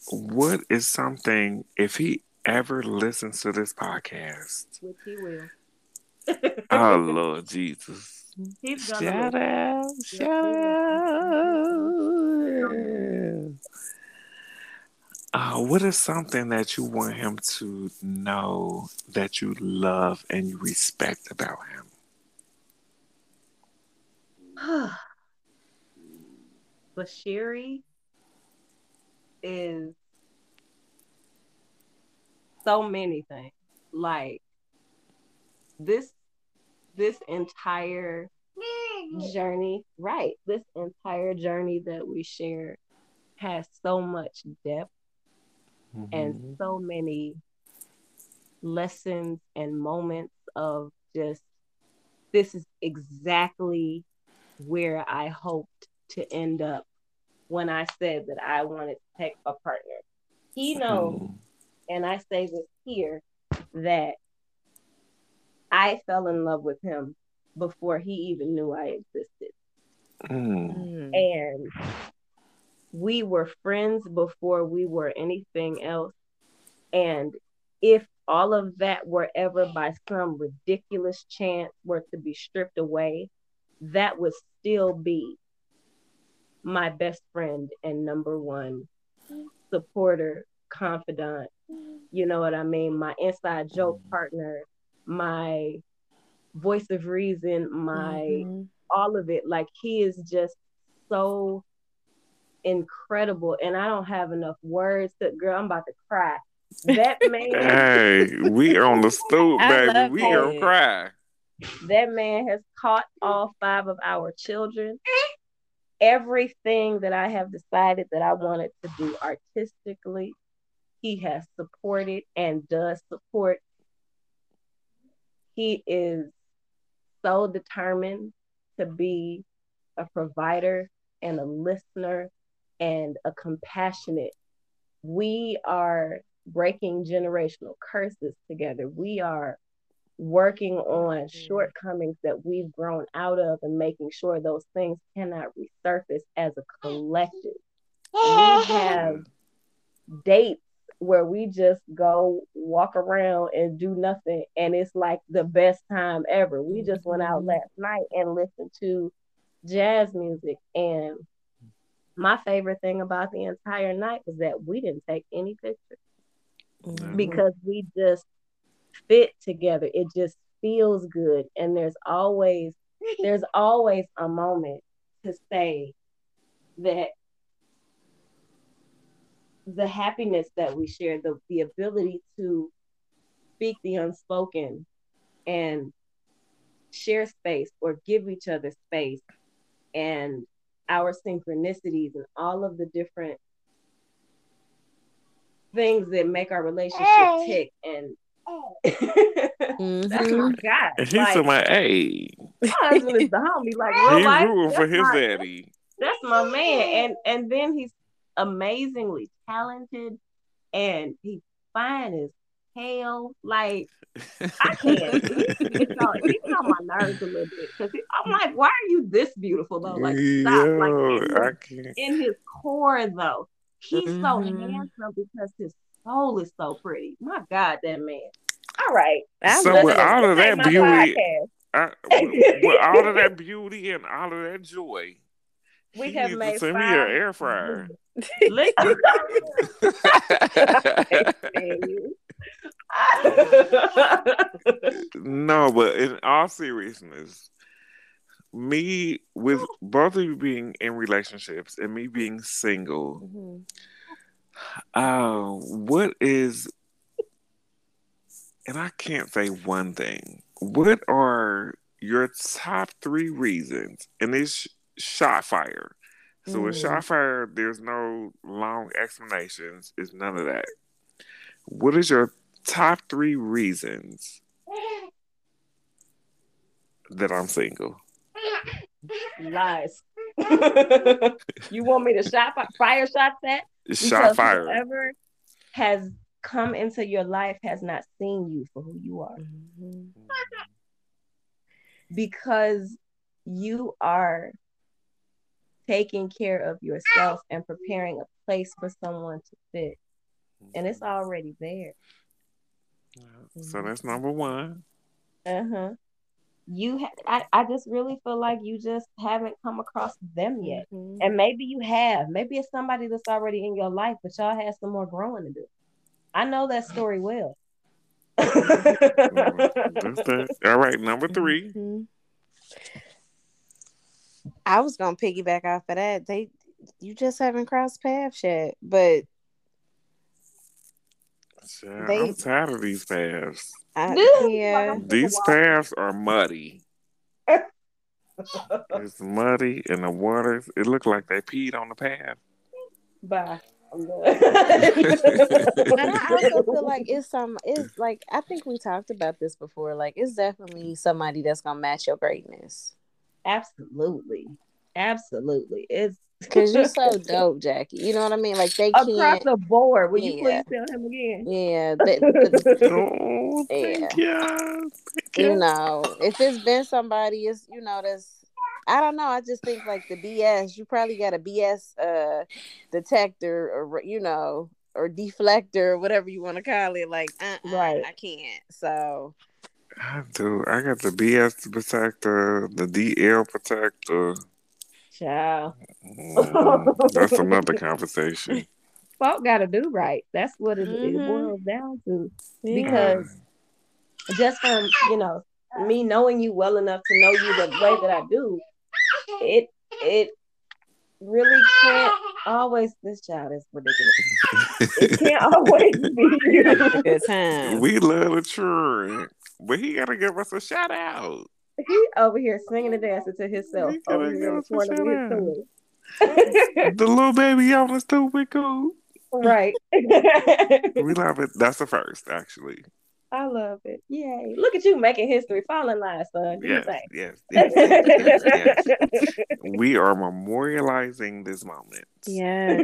What is something if he ever listens to this podcast? Which he will. Oh Lord Jesus. He's gonna Shout listen. out, shout out. Uh, what is something that you want him to know that you love and you respect about him? Bashiri is so many things. Like this this entire journey, right? This entire journey that we share has so much depth and mm-hmm. so many lessons and moments of just this is exactly where I hoped to end up when I said that I wanted to take a partner. He knows, and I say this here, that I fell in love with him before he even knew I existed. Mm. And we were friends before we were anything else. And if all of that were ever by some ridiculous chance were to be stripped away, that would still be my best friend and number one supporter, confidant. You know what I mean? My inside joke partner, my voice of reason, my Mhm. all of it. Like he is just so incredible. And I don't have enough words to girl, I'm about to cry. That man Hey, we are on the stoop, baby. We it. gonna cry. That man has caught all five of our children. Everything that I have decided that I wanted to do artistically, he has supported and does support. He is so determined to be a provider and a listener and a compassionate. We are breaking generational curses together. We are working on shortcomings that we've grown out of and making sure those things cannot resurface as a collective. We have dates where we just go walk around and do nothing and it's like the best time ever. We just went out Mhm. last night and listened to jazz music and my favorite thing about the entire night was that we didn't take any pictures Mhm. because we just fit together. It just feels good. And there's always there's always a moment to say that the happiness that we share, the the ability to speak the unspoken and share space or give each other space and our synchronicities and all of the different things that make our relationship tick and that's my Mhm. guy. And he's Like, to my hey, my husband is the homie. Like real he life, rooting for his my- daddy. that's my man. And and then he's amazingly talented and he's fine as hell. Like I can't. He gets on, he gets on my nerves a little bit because I'm like, why are you this beautiful though? Like stop. Like Yo, in I his, can't. in his core though, he's so Mhm. handsome because his soul is so pretty. My God, that man. All right. I So with all of that beauty. I, with, with all of that beauty and all of that joy, We he have needs made to send me five- an air fryer. Listen. no, but in all seriousness, me with both of you being in relationships and me being single, Mhm. Uh, what is, and I can't say one thing. What are your top three reasons? And it's shot fire. So with Mm. shot fire, there's no long explanations. It's none of that. What is your top three reasons that I'm single? Lies. you want me to shot fire shot that? Shot fire. whoever has come into your life has not seen you for who you are. Mhm. Because you are taking care of yourself and preparing a place for someone to fit. And it's already there. So that's number one. Uh-huh. You ha- I, I just really feel like you just haven't come across them yet. Mhm. And maybe you have. Maybe it's somebody that's already in your life, but y'all have some more growing to do. I know that story well. All right, number three. Mhm. I was gonna piggyback off of that. They, you just haven't crossed paths yet, but Child, They- I'm tired of these paths. I, Like, yeah, I'm These paths are muddy. It's muddy and the waters. It looked like they peed on the path. Bye. I'm but I also feel like it's some. It's like I think we talked about this before. Like it's definitely somebody that's gonna match your greatness. Absolutely. Absolutely. It's Cause you're so dope, Jackie. You know what I mean? Like they across can't. the board. Will you Yeah. please tell him again? Yeah, they, the- Oh, thank you. Thank you you. know, if it's been somebody, it's you know that's. I don't know. I just think like the BS. You probably got a BS uh detector or you know or deflector, or whatever you want to call it. Like, uh, Right. I can't. So I do. I got the BS protector, the DL protector. Child. Mm, that's another conversation. Folk gotta do right. That's what it, it Mhm. boils down to. yeah. Because just from, you know, me knowing you well enough to know you the way that I do, it it really can't always this child is ridiculous. It can't always be you. good time. we love the children, but he gotta give us a shout out. He over here singing and dancing to himself He gotta over give here in the us a corner with shout out. his. The little baby on the stoop with Coop. right. We love it. That's the first, actually. I love it. Yay. Look at you making history. Fall in line, son. Yes, yes, yes, yes, yes, yes. We are memorializing this moment. Yeah.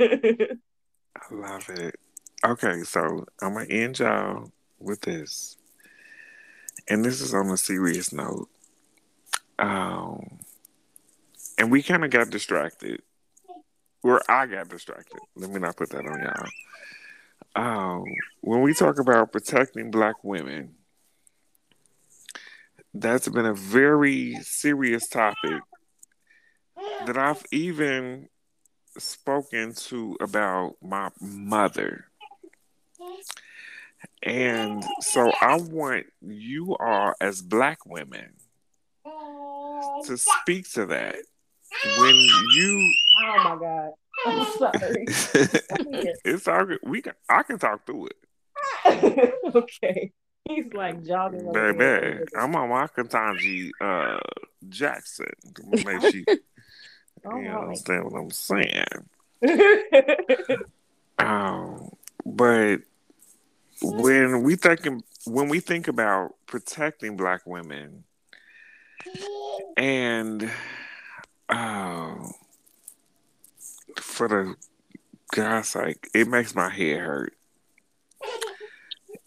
I love it. Okay, so I'm gonna end y'all with this, and this is on a serious note. Um, and we kind of got distracted, or I got distracted. Let me not put that on y'all. Um, when we talk about protecting black women, that's been a very serious topic that I've even spoken to about my mother. And so I want you all as black women to speak to that. When you Oh my god. I'm sorry. it's all good. We can I can talk through it. okay. He's like jogging. Baby. I'm on my Ketanji uh Jackson make sure you All right. understand what I'm saying. Um, but when we thinking when we think about protecting black women and uh, for the God's sake, it makes my head hurt.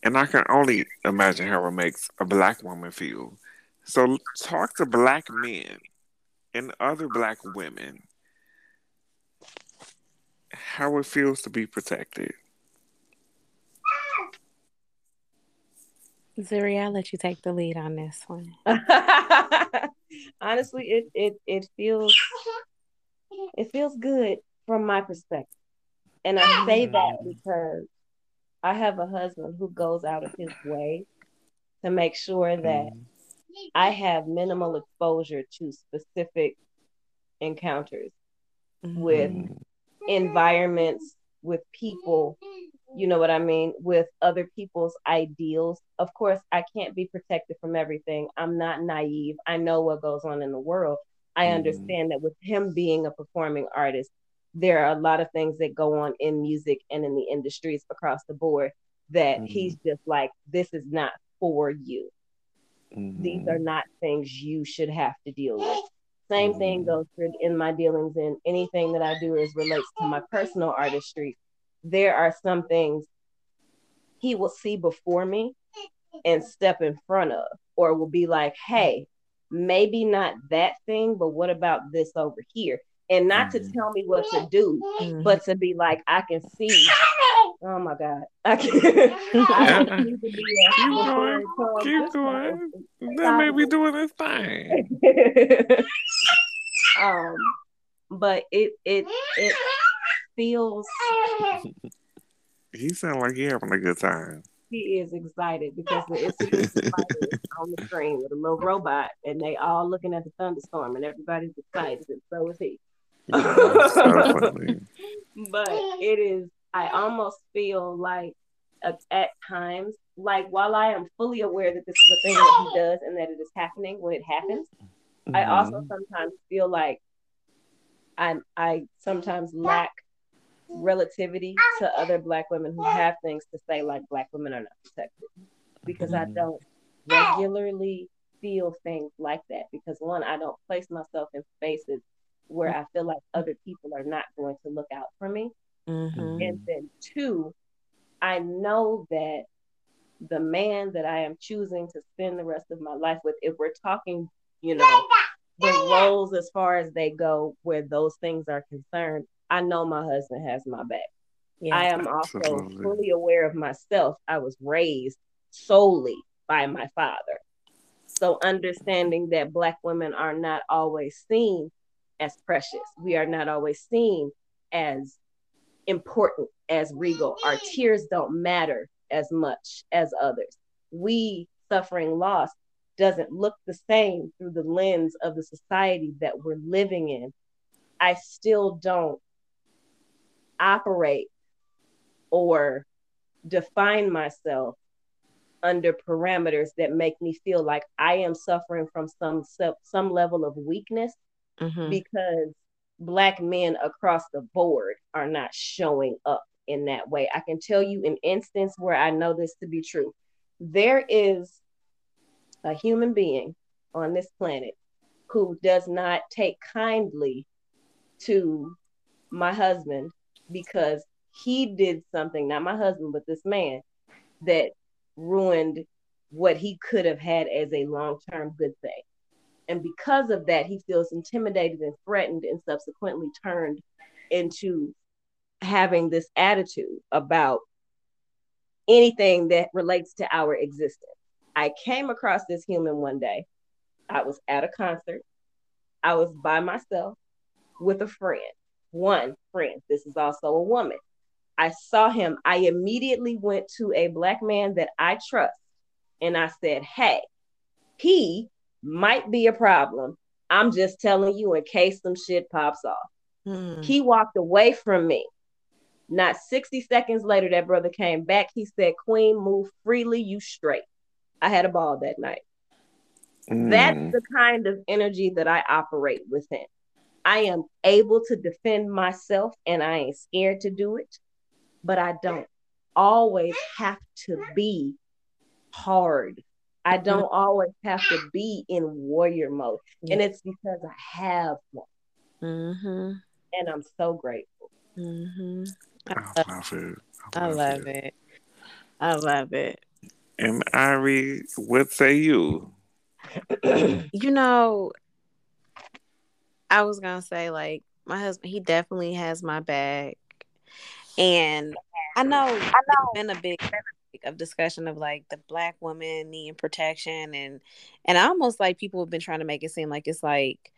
And I can only imagine how it makes a black woman feel. So talk to black men and other black women how it feels to be protected. Zuri, I'll let you take the lead on this one. Honestly, it it it feels it feels good from my perspective. And I say that because I have a husband who goes out of his way to make sure that I have minimal exposure to specific encounters with Mm. environments, with people, you know what I mean, with other people's ideals. Of course, I can't be protected from everything. I'm not naive. I know what goes on in the world. I Mhm. understand that with him being a performing artist, there are a lot of things that go on in music and in the industries across the board that Mhm. he's just like, this is not for you Mhm. these are not things you should have to deal with. Same thing goes for in my dealings in anything that I do as relates to my personal artistry. There are some things he will see before me and step in front of, or will be like, hey, maybe not that thing, but what about this over here? And not to Mhm. tell me what to do, Mhm. but to be like, I can see. Oh my God. I can, I can see the BS Keep before going. Keep This time. going. That may be doing this thing. um, but it it it feels He sounds like he having a good time. he is excited because the Instagram is on the screen with a little robot, and they all looking at the thunderstorm, and everybody's excited, and so is he. so but it is. I almost feel like at, at times, like while I am fully aware that this is a thing that he does and that it is happening when it happens, I also Mhm. sometimes feel like I'm. I sometimes lack relativity to other black women who have things to say like black women are not protected because I Mhm. don't regularly feel things like that because one I don't place myself in spaces where I feel like other people are not going to look out for me Mhm. and then two I know that the man that I am choosing to spend the rest of my life with if we're talking you know the roles as far as they go where those things are concerned, I know my husband has my back. Yeah. I am also Absolutely. fully aware of myself. I was raised solely by my father. So understanding that black women are not always seen as precious. We are not always seen as important as regal. Our tears don't matter as much as others. We suffering loss doesn't look the same through the lens of the society that we're living in. I still don't operate or define myself under parameters that make me feel like I am suffering from some some level of weakness Mhm. because black men across the board are not showing up in that way. I can tell you an instance where I know this to be true. There is a human being on this planet who does not take kindly to my husband because he did something, not my husband, but this man, that ruined what he could have had as a long term good thing. And because of that, he feels intimidated and threatened and subsequently turned into having this attitude about anything that relates to our existence. I came across this human one day. I was at a concert. I was by myself with a friend, one friend. This is also a woman. I saw him. I immediately went to a black man that I trust and I said, Hey, he might be a problem. I'm just telling you in case some shit pops off. Hmm. He walked away from me. Not 60 seconds later, that brother came back. He said, Queen, move freely, you straight. I had a ball that night. That's Mm. the kind of energy that I operate within. I am able to defend myself and I ain't scared to do it, but I don't always have to be hard. I don't always have to be in warrior mode. And it's because I have one. Mm-hmm. And I'm so grateful. Mm-hmm. I love it. I love it. I love it. And Ari, what say you? You know, I was gonna say like my husband, he definitely has my back, and I know I know. been a big of discussion of like the black woman needing protection, and and I almost like people have been trying to make it seem like it's like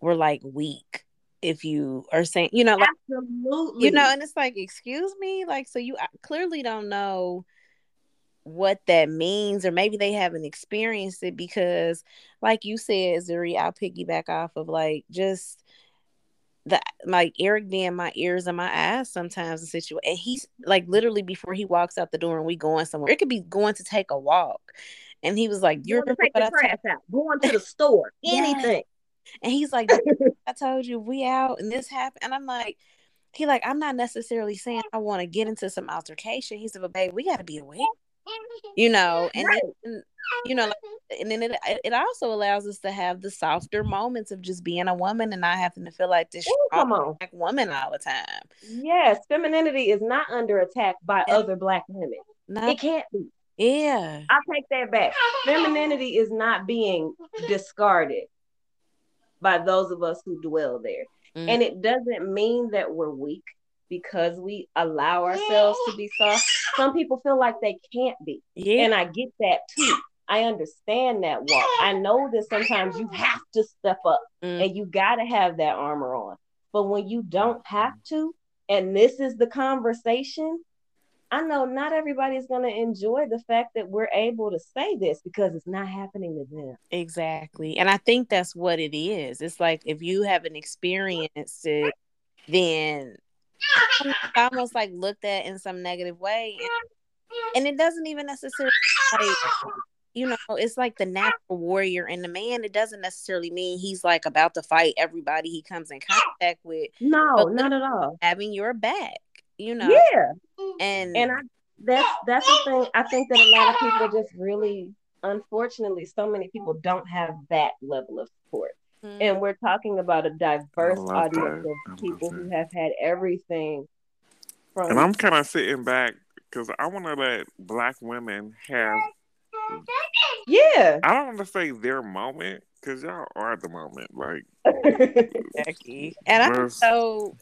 we're like weak if you are saying you know like Absolutely. you know and it's like excuse me? Like so you clearly don't know what that means or maybe they haven't experienced it because like you said zuri i'll piggyback off of like just the like eric being my ears and my eyes sometimes in situation and he's like literally before he walks out the door and we going somewhere it could be going to take a walk and he was like you're Going to take the trash out, going to the store, anything. and he's like I told you we out and this happened. And I'm like, he like, I'm not necessarily saying I want to get into some altercation. He said, but babe, we got to be aware, you know, and Right. then, you know, like, and then it it also allows us to have the softer moments of just being a woman and not having to feel like this Ooh, come on. black woman all the time. Yes, femininity is not under attack by Yeah. other black women. Not, It can't be. yeah, I take that back. Femininity is not being discarded by those of us who dwell there. Mhm. And it doesn't mean that we're weak because we allow ourselves to be soft. Some people feel like they can't be. yeah, And I get that too. I understand that walk. I know that sometimes you have to step up Mm. and you got to have that armor on. But when you don't have to, and this is the conversation, I know not everybody's going to enjoy the fact that we're able to say this because it's not happening to them. Exactly. And I think that's what it is. It's like if you haven't experienced it, then almost like looked at in some negative way. And, and it doesn't even necessarily like you know, it's like the natural warrior and the man, it doesn't necessarily mean he's like about to fight everybody he comes in contact with, No, not at all. having your back, you know. Yeah. And, And I that's that's the thing. I think that a lot of people just really unfortunately so many people don't have that level of support. Mhm. And we're talking about a diverse audience that. Of people who have had everything from And I'm kind of sitting back because I want to let black women have. yeah. I don't want to say their moment because y'all are the moment. Like, Becky. And I'm so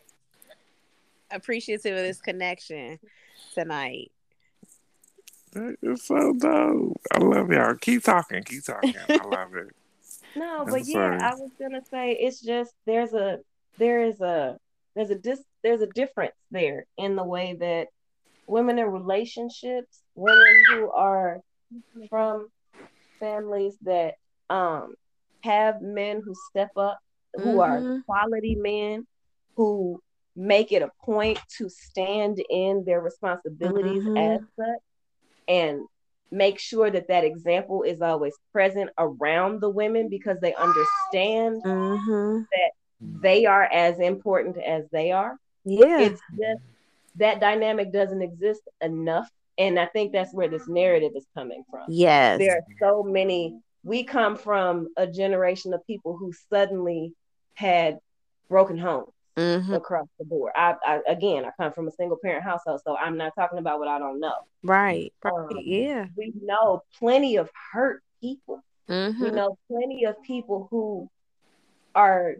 appreciative of this connection tonight. that is so dope. I love y'all. Keep talking. Keep talking. I love it. No, I'm but yeah. I was gonna say it's just there's a there is a there's a dis there's a difference there in the way that women in relationships, women who are from families that um have men who step up, who are Mhm. quality men, who make it a point to stand in their responsibilities Mhm. as such and make sure that that example is always present around the women because they understand Mm-hmm. they are as important as they are. Yeah. It's just that dynamic doesn't exist enough. And I think that's where this narrative is coming from. yes. There are so many, we come from a generation of people who suddenly had broken homes hmm across the board. I, I again, I come from a single parent household, so I'm not talking about what I don't know. Right. Um, yeah. We know plenty of hurt people we Mm-hmm. know plenty of people who are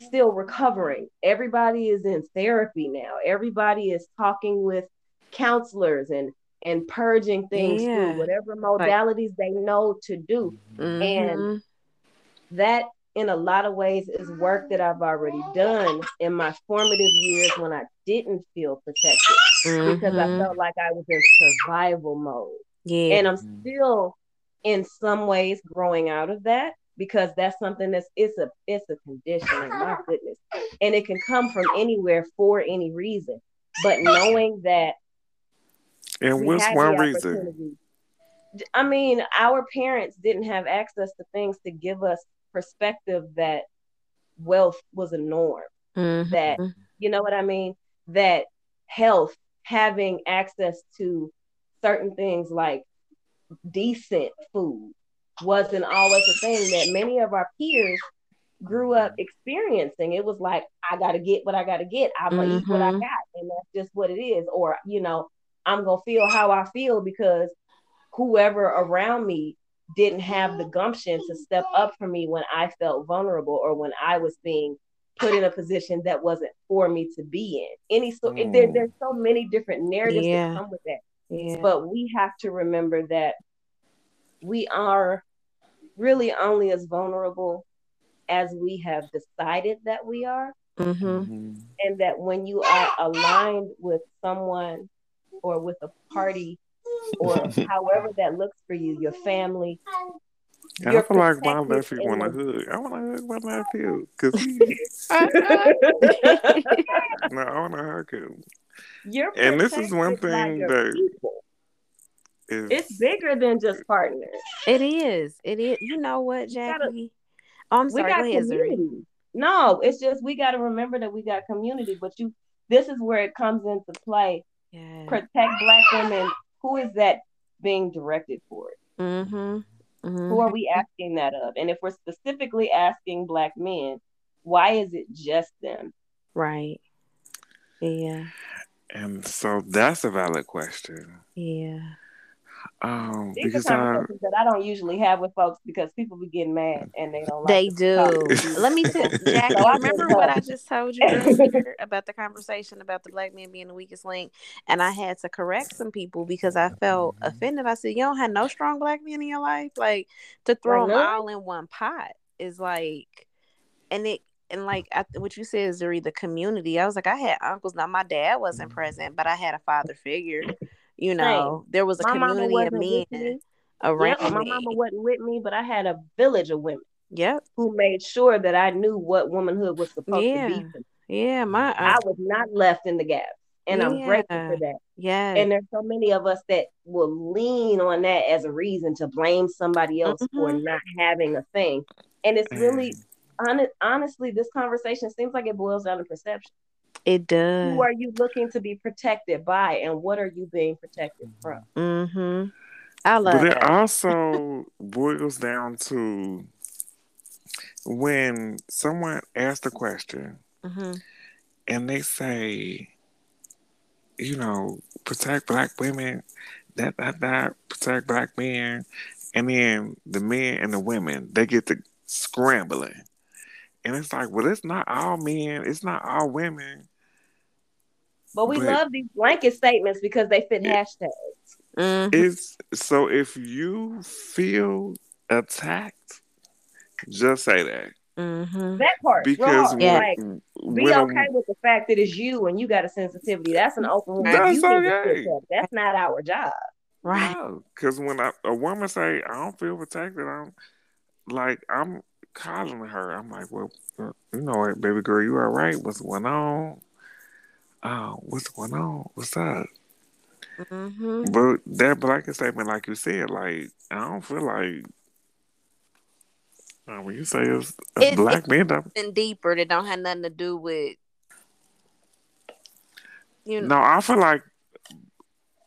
still recovering. Everybody is in therapy now. Everybody is talking with counselors and and purging things Yeah. through whatever modalities they know to do. Mhm. That in a lot of ways is work that I've already done in my formative years when I didn't feel protected because I Mhm. felt like I was in survival mode. yeah. And I'm still in some ways growing out of that because that's something that's it's a it's a condition, like, my goodness. And it can come from anywhere for any reason. But knowing that And we what's one reason? I mean, our parents didn't have access to things to give us perspective that wealth was a norm. Mhm. That you know what I mean? That health, having access to certain things like decent food, wasn't always a thing that many of our peers grew up experiencing. It was like, I got to get what I got to get. I'm going to eat what I Mhm. got. And that's just what it is. Or, you know, I'm going to feel how I feel because whoever around me didn't have the gumption to step up for me when I felt vulnerable or when I was being put in a position that wasn't for me to be in. Any so Mm. there, there's so many different narratives Yeah. that come with that. yeah. But we have to remember that we are really only as vulnerable as we have decided that we are. Mhm. Mhm. And that when you are aligned with someone or with a party or however that looks for you, your family, I You're feel like my protected nephew in want to the- hug. I want to hug my nephew because he. no, I want to hug him. you're And this is one thing your that- people. Is, It's bigger than just partners. It is. It is. You know what, gotta- Jackie? oh, I'm we sorry. got Go ahead, Zuri. community. No, it's just we got to remember that we got community. But you, this is where it comes into play. Yeah. Protect Black women. Who is that being directed for? Mm-hmm. Who are we asking that of? And if we're specifically asking Black men, why is it just them? Right. Yeah. and so that's a valid question. Yeah. Um, These are because I, that I don't usually have with folks because people be getting mad and they don't like They do. Let me tell Jackie, So I remember what. I just told you about the conversation about the black man being the weakest link? And I had to correct some people because I felt offended. I said, You don't have no strong black men in your life? Like to throw them all in one pot is like, and it, and like I, what you said is the community. I was like, I had uncles. Now my dad wasn't present, but I had a father figure. You know, there was a My community of wasn't men me. around Yep, my me. mama wasn't with me, but I had a village of women Yep. who made sure that I knew what womanhood was supposed Yeah. to be. for me. Yeah. My I was not left in the gap. And I'm grateful for that. yeah. And there's so many of us that will lean on that as a reason to blame somebody else for Mhm. not having a thing. And it's really, Mm. hon- honestly, this conversation seems like it boils down to perception. It does. Who are you looking to be protected by, and what are you being protected from? Mm-hmm. I love but it that. also boils down to when someone asks a question Mm-hmm. and they say, you know, protect black women, that that that protect black men, and then the men and the women they get to scrambling, and it's like, well, it's not all men, it's not all women. But we But- love these blanket statements because they fit hashtags. Mm-hmm. It's so if you feel attacked, just say that Mm-hmm. That part, because hard. Yeah. like when, be a- okay with the fact that it's you and you got a sensitivity. That's an open. That's you okay. That's not our job. Right. because when I, a woman say I don't feel protected, I'm like I'm calling her. I'm like, well, uh, you know what, baby girl, you all right? What's going on? Oh, what's going on? What's up? Mm-hmm. But that blanket statement, like you said, like I don't feel like. Uh, when you say it's a It- black man, And deeper that don't have nothing to do with you know. no, I feel like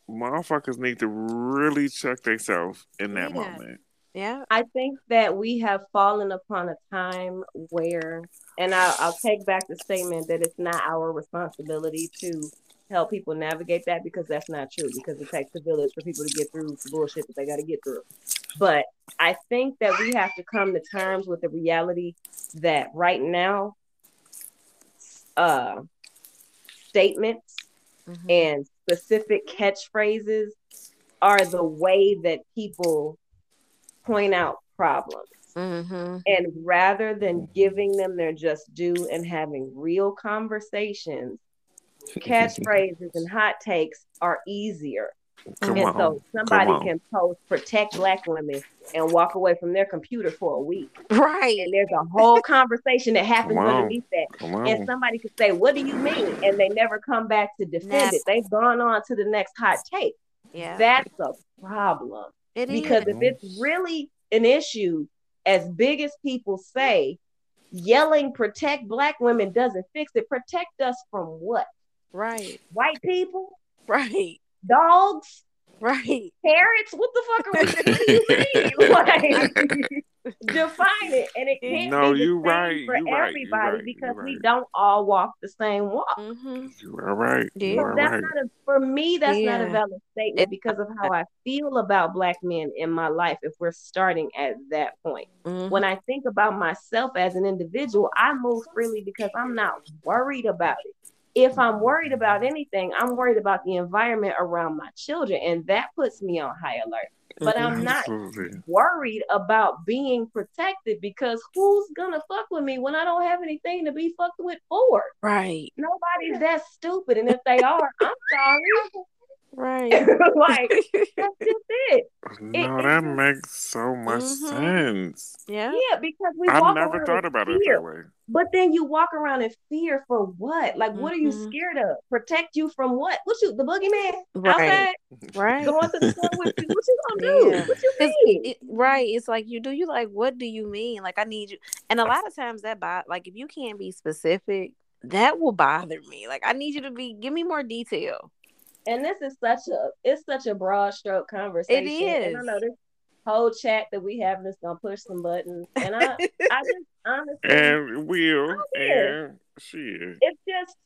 motherfuckers need to really check themselves in that Yeah. moment. Yeah. I think that we have fallen upon a time where, and I'll, I'll take back the statement that it's not our responsibility to help people navigate that because that's not true because it takes a village for people to get through the bullshit that they got to get through. But I think that we have to come to terms with the reality that right now, uh, statements Mhm. and specific catchphrases are the way that people point out problems. Mm-hmm. And rather than giving them their just due and having real conversations, catchphrases and hot takes are easier. Come and on. so somebody can post protect black women and walk away from their computer for a week. Right. And there's a whole conversation that happens Come on. underneath that. Come on. And somebody could say, What do you mean? And they never come back to defend Never. it. They've gone on to the next hot take. Yeah. That's a problem. It is. Because if it's really an issue, as big as people say, yelling protect black women doesn't fix it. Protect us from what? right. White people? Right. Dogs? Right. Parrots? What the fuck are we what do you mean? Like, define it. And it can't No, be the you same right, for you right, everybody right, you because we don't all walk the same walk. Mm-hmm. You are right. Yeah. You So are that's right. not a, for me, that's not a valid statement because of how I feel about black men in my life if we're starting at that point. Mm-hmm. When I think about myself as an individual, I move freely because I'm not worried about it. If I'm worried about anything, I'm worried about the environment around my children, and that puts me on high alert. But I'm mm-hmm. not Absolutely. worried about being protected because who's gonna fuck with me when I don't have anything to be fucked with for? Right. Nobody's that stupid, and if they are, I'm sorry. Right. like that's just it. No, it that just- makes so much Mhm. sense. Yeah. Yeah, because we I walk never thought in about it that way. But then you walk around in fear for what? Like, what are you Mhm. scared of? Protect you from what? What you, the boogeyman Right. outside Right. going to the store with you? What you gonna do? Yeah. What you 'Cause mean? it- right. It's like you do you like what do you mean? Like I need you and a lot of times that bo- like if you can't be specific, that will bother me. Like I need you to be give me more detail. And this is such a, it's such a broad stroke conversation. And I know this whole chat that we having is gonna push some buttons, and I, I just honestly, And Will yeah. and shit. it's just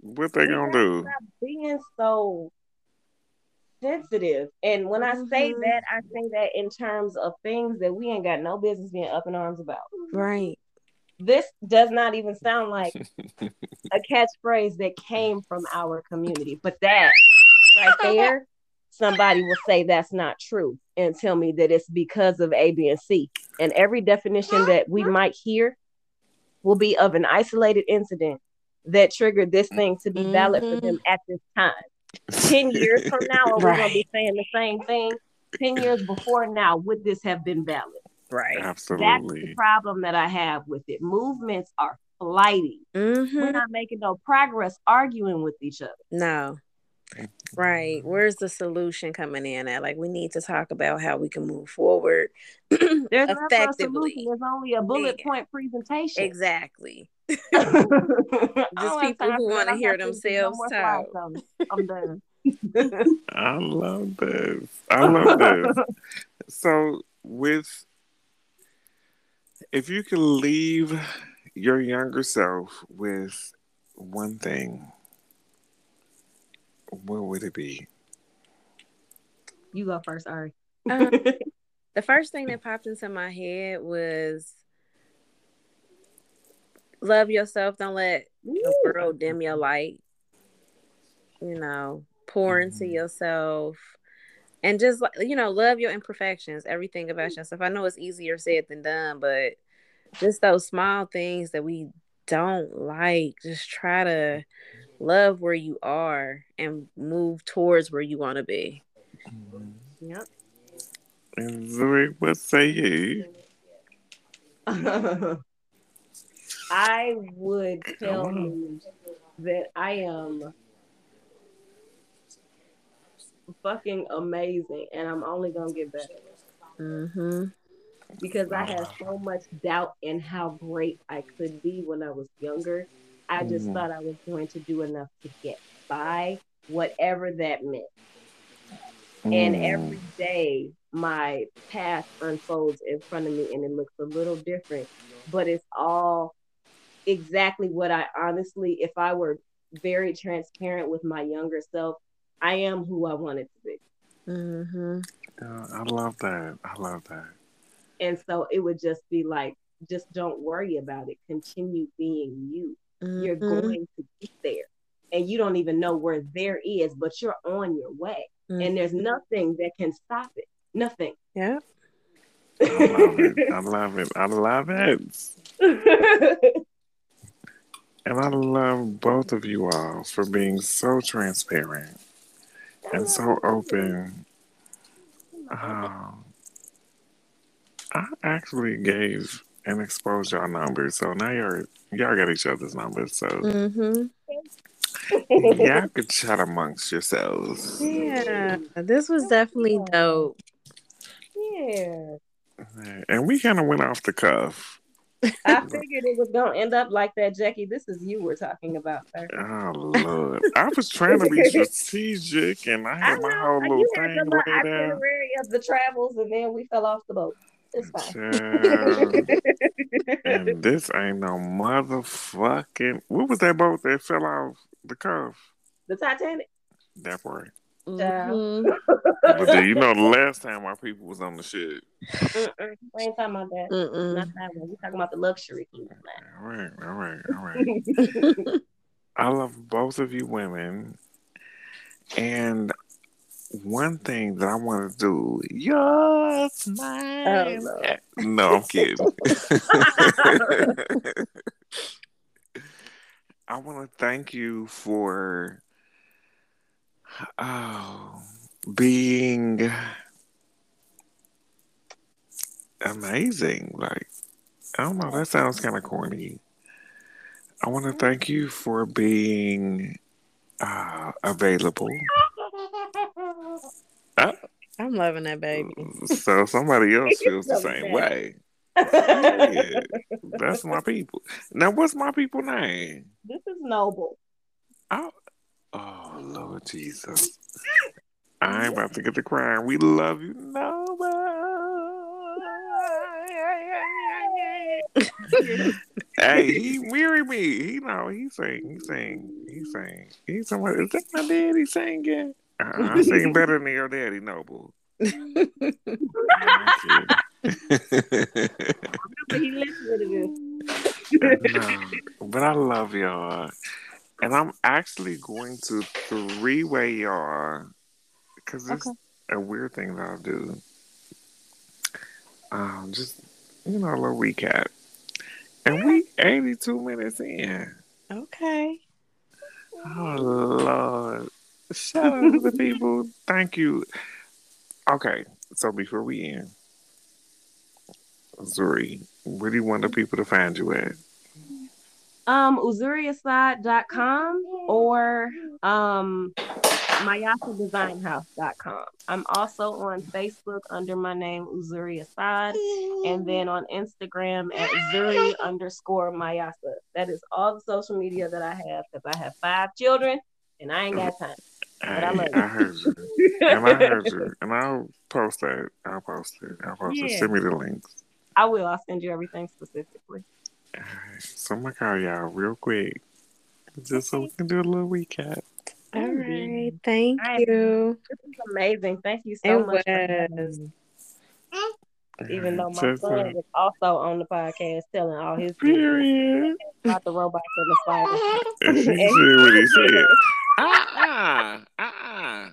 What they we gonna do? being so sensitive. And when I say Mhm. that, I say that in terms of things that we ain't got no business being up in arms about. Right. This does not even sound like a catchphrase that came from our community, but that right there, somebody will say that's not true and tell me that it's because of A, B, and C. And every definition that we might hear will be of an isolated incident that triggered this thing to be valid for them mm-hmm. at this time. 10 years from now, are we going to be saying the same thing? 10 years before now, would this have been valid? Right. Absolutely. That's the problem that I have with it. Movements are flighty. We're Mm-hmm. not making no progress arguing with each other. No. Right. Where's the solution coming in at? Like we need to talk about how we can move forward There's never a effectively. solution. There's only a bullet Yeah. point presentation. Exactly. Just people who wanna hear themselves talk. I'm done. I love this. I love this. So, with if you could leave your younger self with one thing, what would it be? You go first, Ari. Um, the first thing that popped into my head was love yourself. Don't let the world dim your light. You know, pour into Mhm. yourself. And just like you know, love your imperfections, everything about mm. yourself. I know it's easier said than done, but just those small things that we don't like, just try to love where you are and move towards where you want to be. Yep. And Zuri, what say you? I would tell you that I am fucking amazing and I'm only gonna get better Mm-hmm. because I had so much doubt in how great I could be when I was younger. I just Mhm. thought I was going to do enough to get by, whatever that meant. And Mm. every day, my path unfolds in front of me and it looks a little different, but it's all exactly what I honestly, if I were very transparent with my younger self, I am who I wanted to be. Mm-hmm. Yeah, I love that. I love that. And so it would just be like, just don't worry about it. Continue being you. You're Mm-hmm. going to get there. And you don't even know where there is, but you're on your way. and there's nothing that can stop it. Nothing. Yeah. I love it. I love it. I love it. And I love both of you all for being so transparent and so open. Um, I actually gave and exposed y'all numbers, so now y'all y'all got each other's numbers, so Mm-hmm. y'all could chat amongst yourselves. Yeah. This was definitely dope. yeah. And we kind of went off the cuff. I figured it was gonna end up like that, Jackie. This is you we're talking about, sir. Oh Lord, I was trying to be strategic, and I I had my know whole little you had thing the little laid out. itinerary of the travels, and then we fell off the boat. It's fine. And this ain't no motherfucking. What was that boat that fell off the cuff? the Titanic. That part. Mhm. But then, you know, the last time our people was on the ship. Mm-mm. We ain't talking about that. Mm-mm. Not that one. We talking about the luxury All right, all right, all right. I love both of you women. And one thing that I want to do, your smile. Lord. no, I'm kidding. I want to thank you for oh, being amazing. Like, I don't know, that sounds kind of corny. I want to thank you for being uh, available. Uh, I'm loving that baby. so somebody else feels the same that. way. Yeah, that's my people. Now, what's my people name? This is noble. Oh, oh Lord Jesus. I'm about to get the crying. We love you. No, Hey, he weary me. He know he sing, he sing, he sing. He somebody is that my daddy singing? Uh, I sing better than your daddy, Noble. But he listened to this. no, but I love y'all, and I'm actually going to three way y'all because it's a weird thing that I do. Um, just you know, a little recap, and we 82 minutes in. Okay. Oh Lord! Shout out to the people. Thank you. Okay, so before we end, Zuri, where do you want the people to find you at? Um, uzuriasad.com or um mayasadesignhouse.com. I'm also on Facebook under my name Uzuri Asad and then on Instagram at Zuri underscore Mayasa. That is all the social media that I have because I have five children and I ain't got time. But I I heard you, and I heard you, and I'll post that. I'll post it. I'll post it. Yeah. Send me the links. I will. I'll send you everything specifically. All right, so I'm gonna call y'all real quick, just so we can do a little recap. All right. Thank I- you. This is amazing. Thank you so It much. was. Even though my Just, son was also on the podcast telling all his business period. about the robots and the spiders. And she said what he said. Uh-uh. Uh-uh.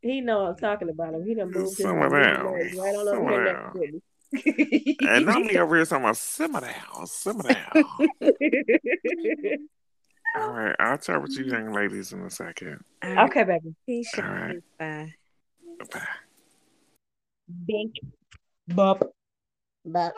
He know I'm talking about him. He done moved his his down. right on over Simmer here down. next to me. And I'm over here talking about simmer down, simmer down. All right, I'll talk with you young ladies in a second. All right. okay, baby. Peace. All right. Bye. Bye. Bink. Bop. Bop.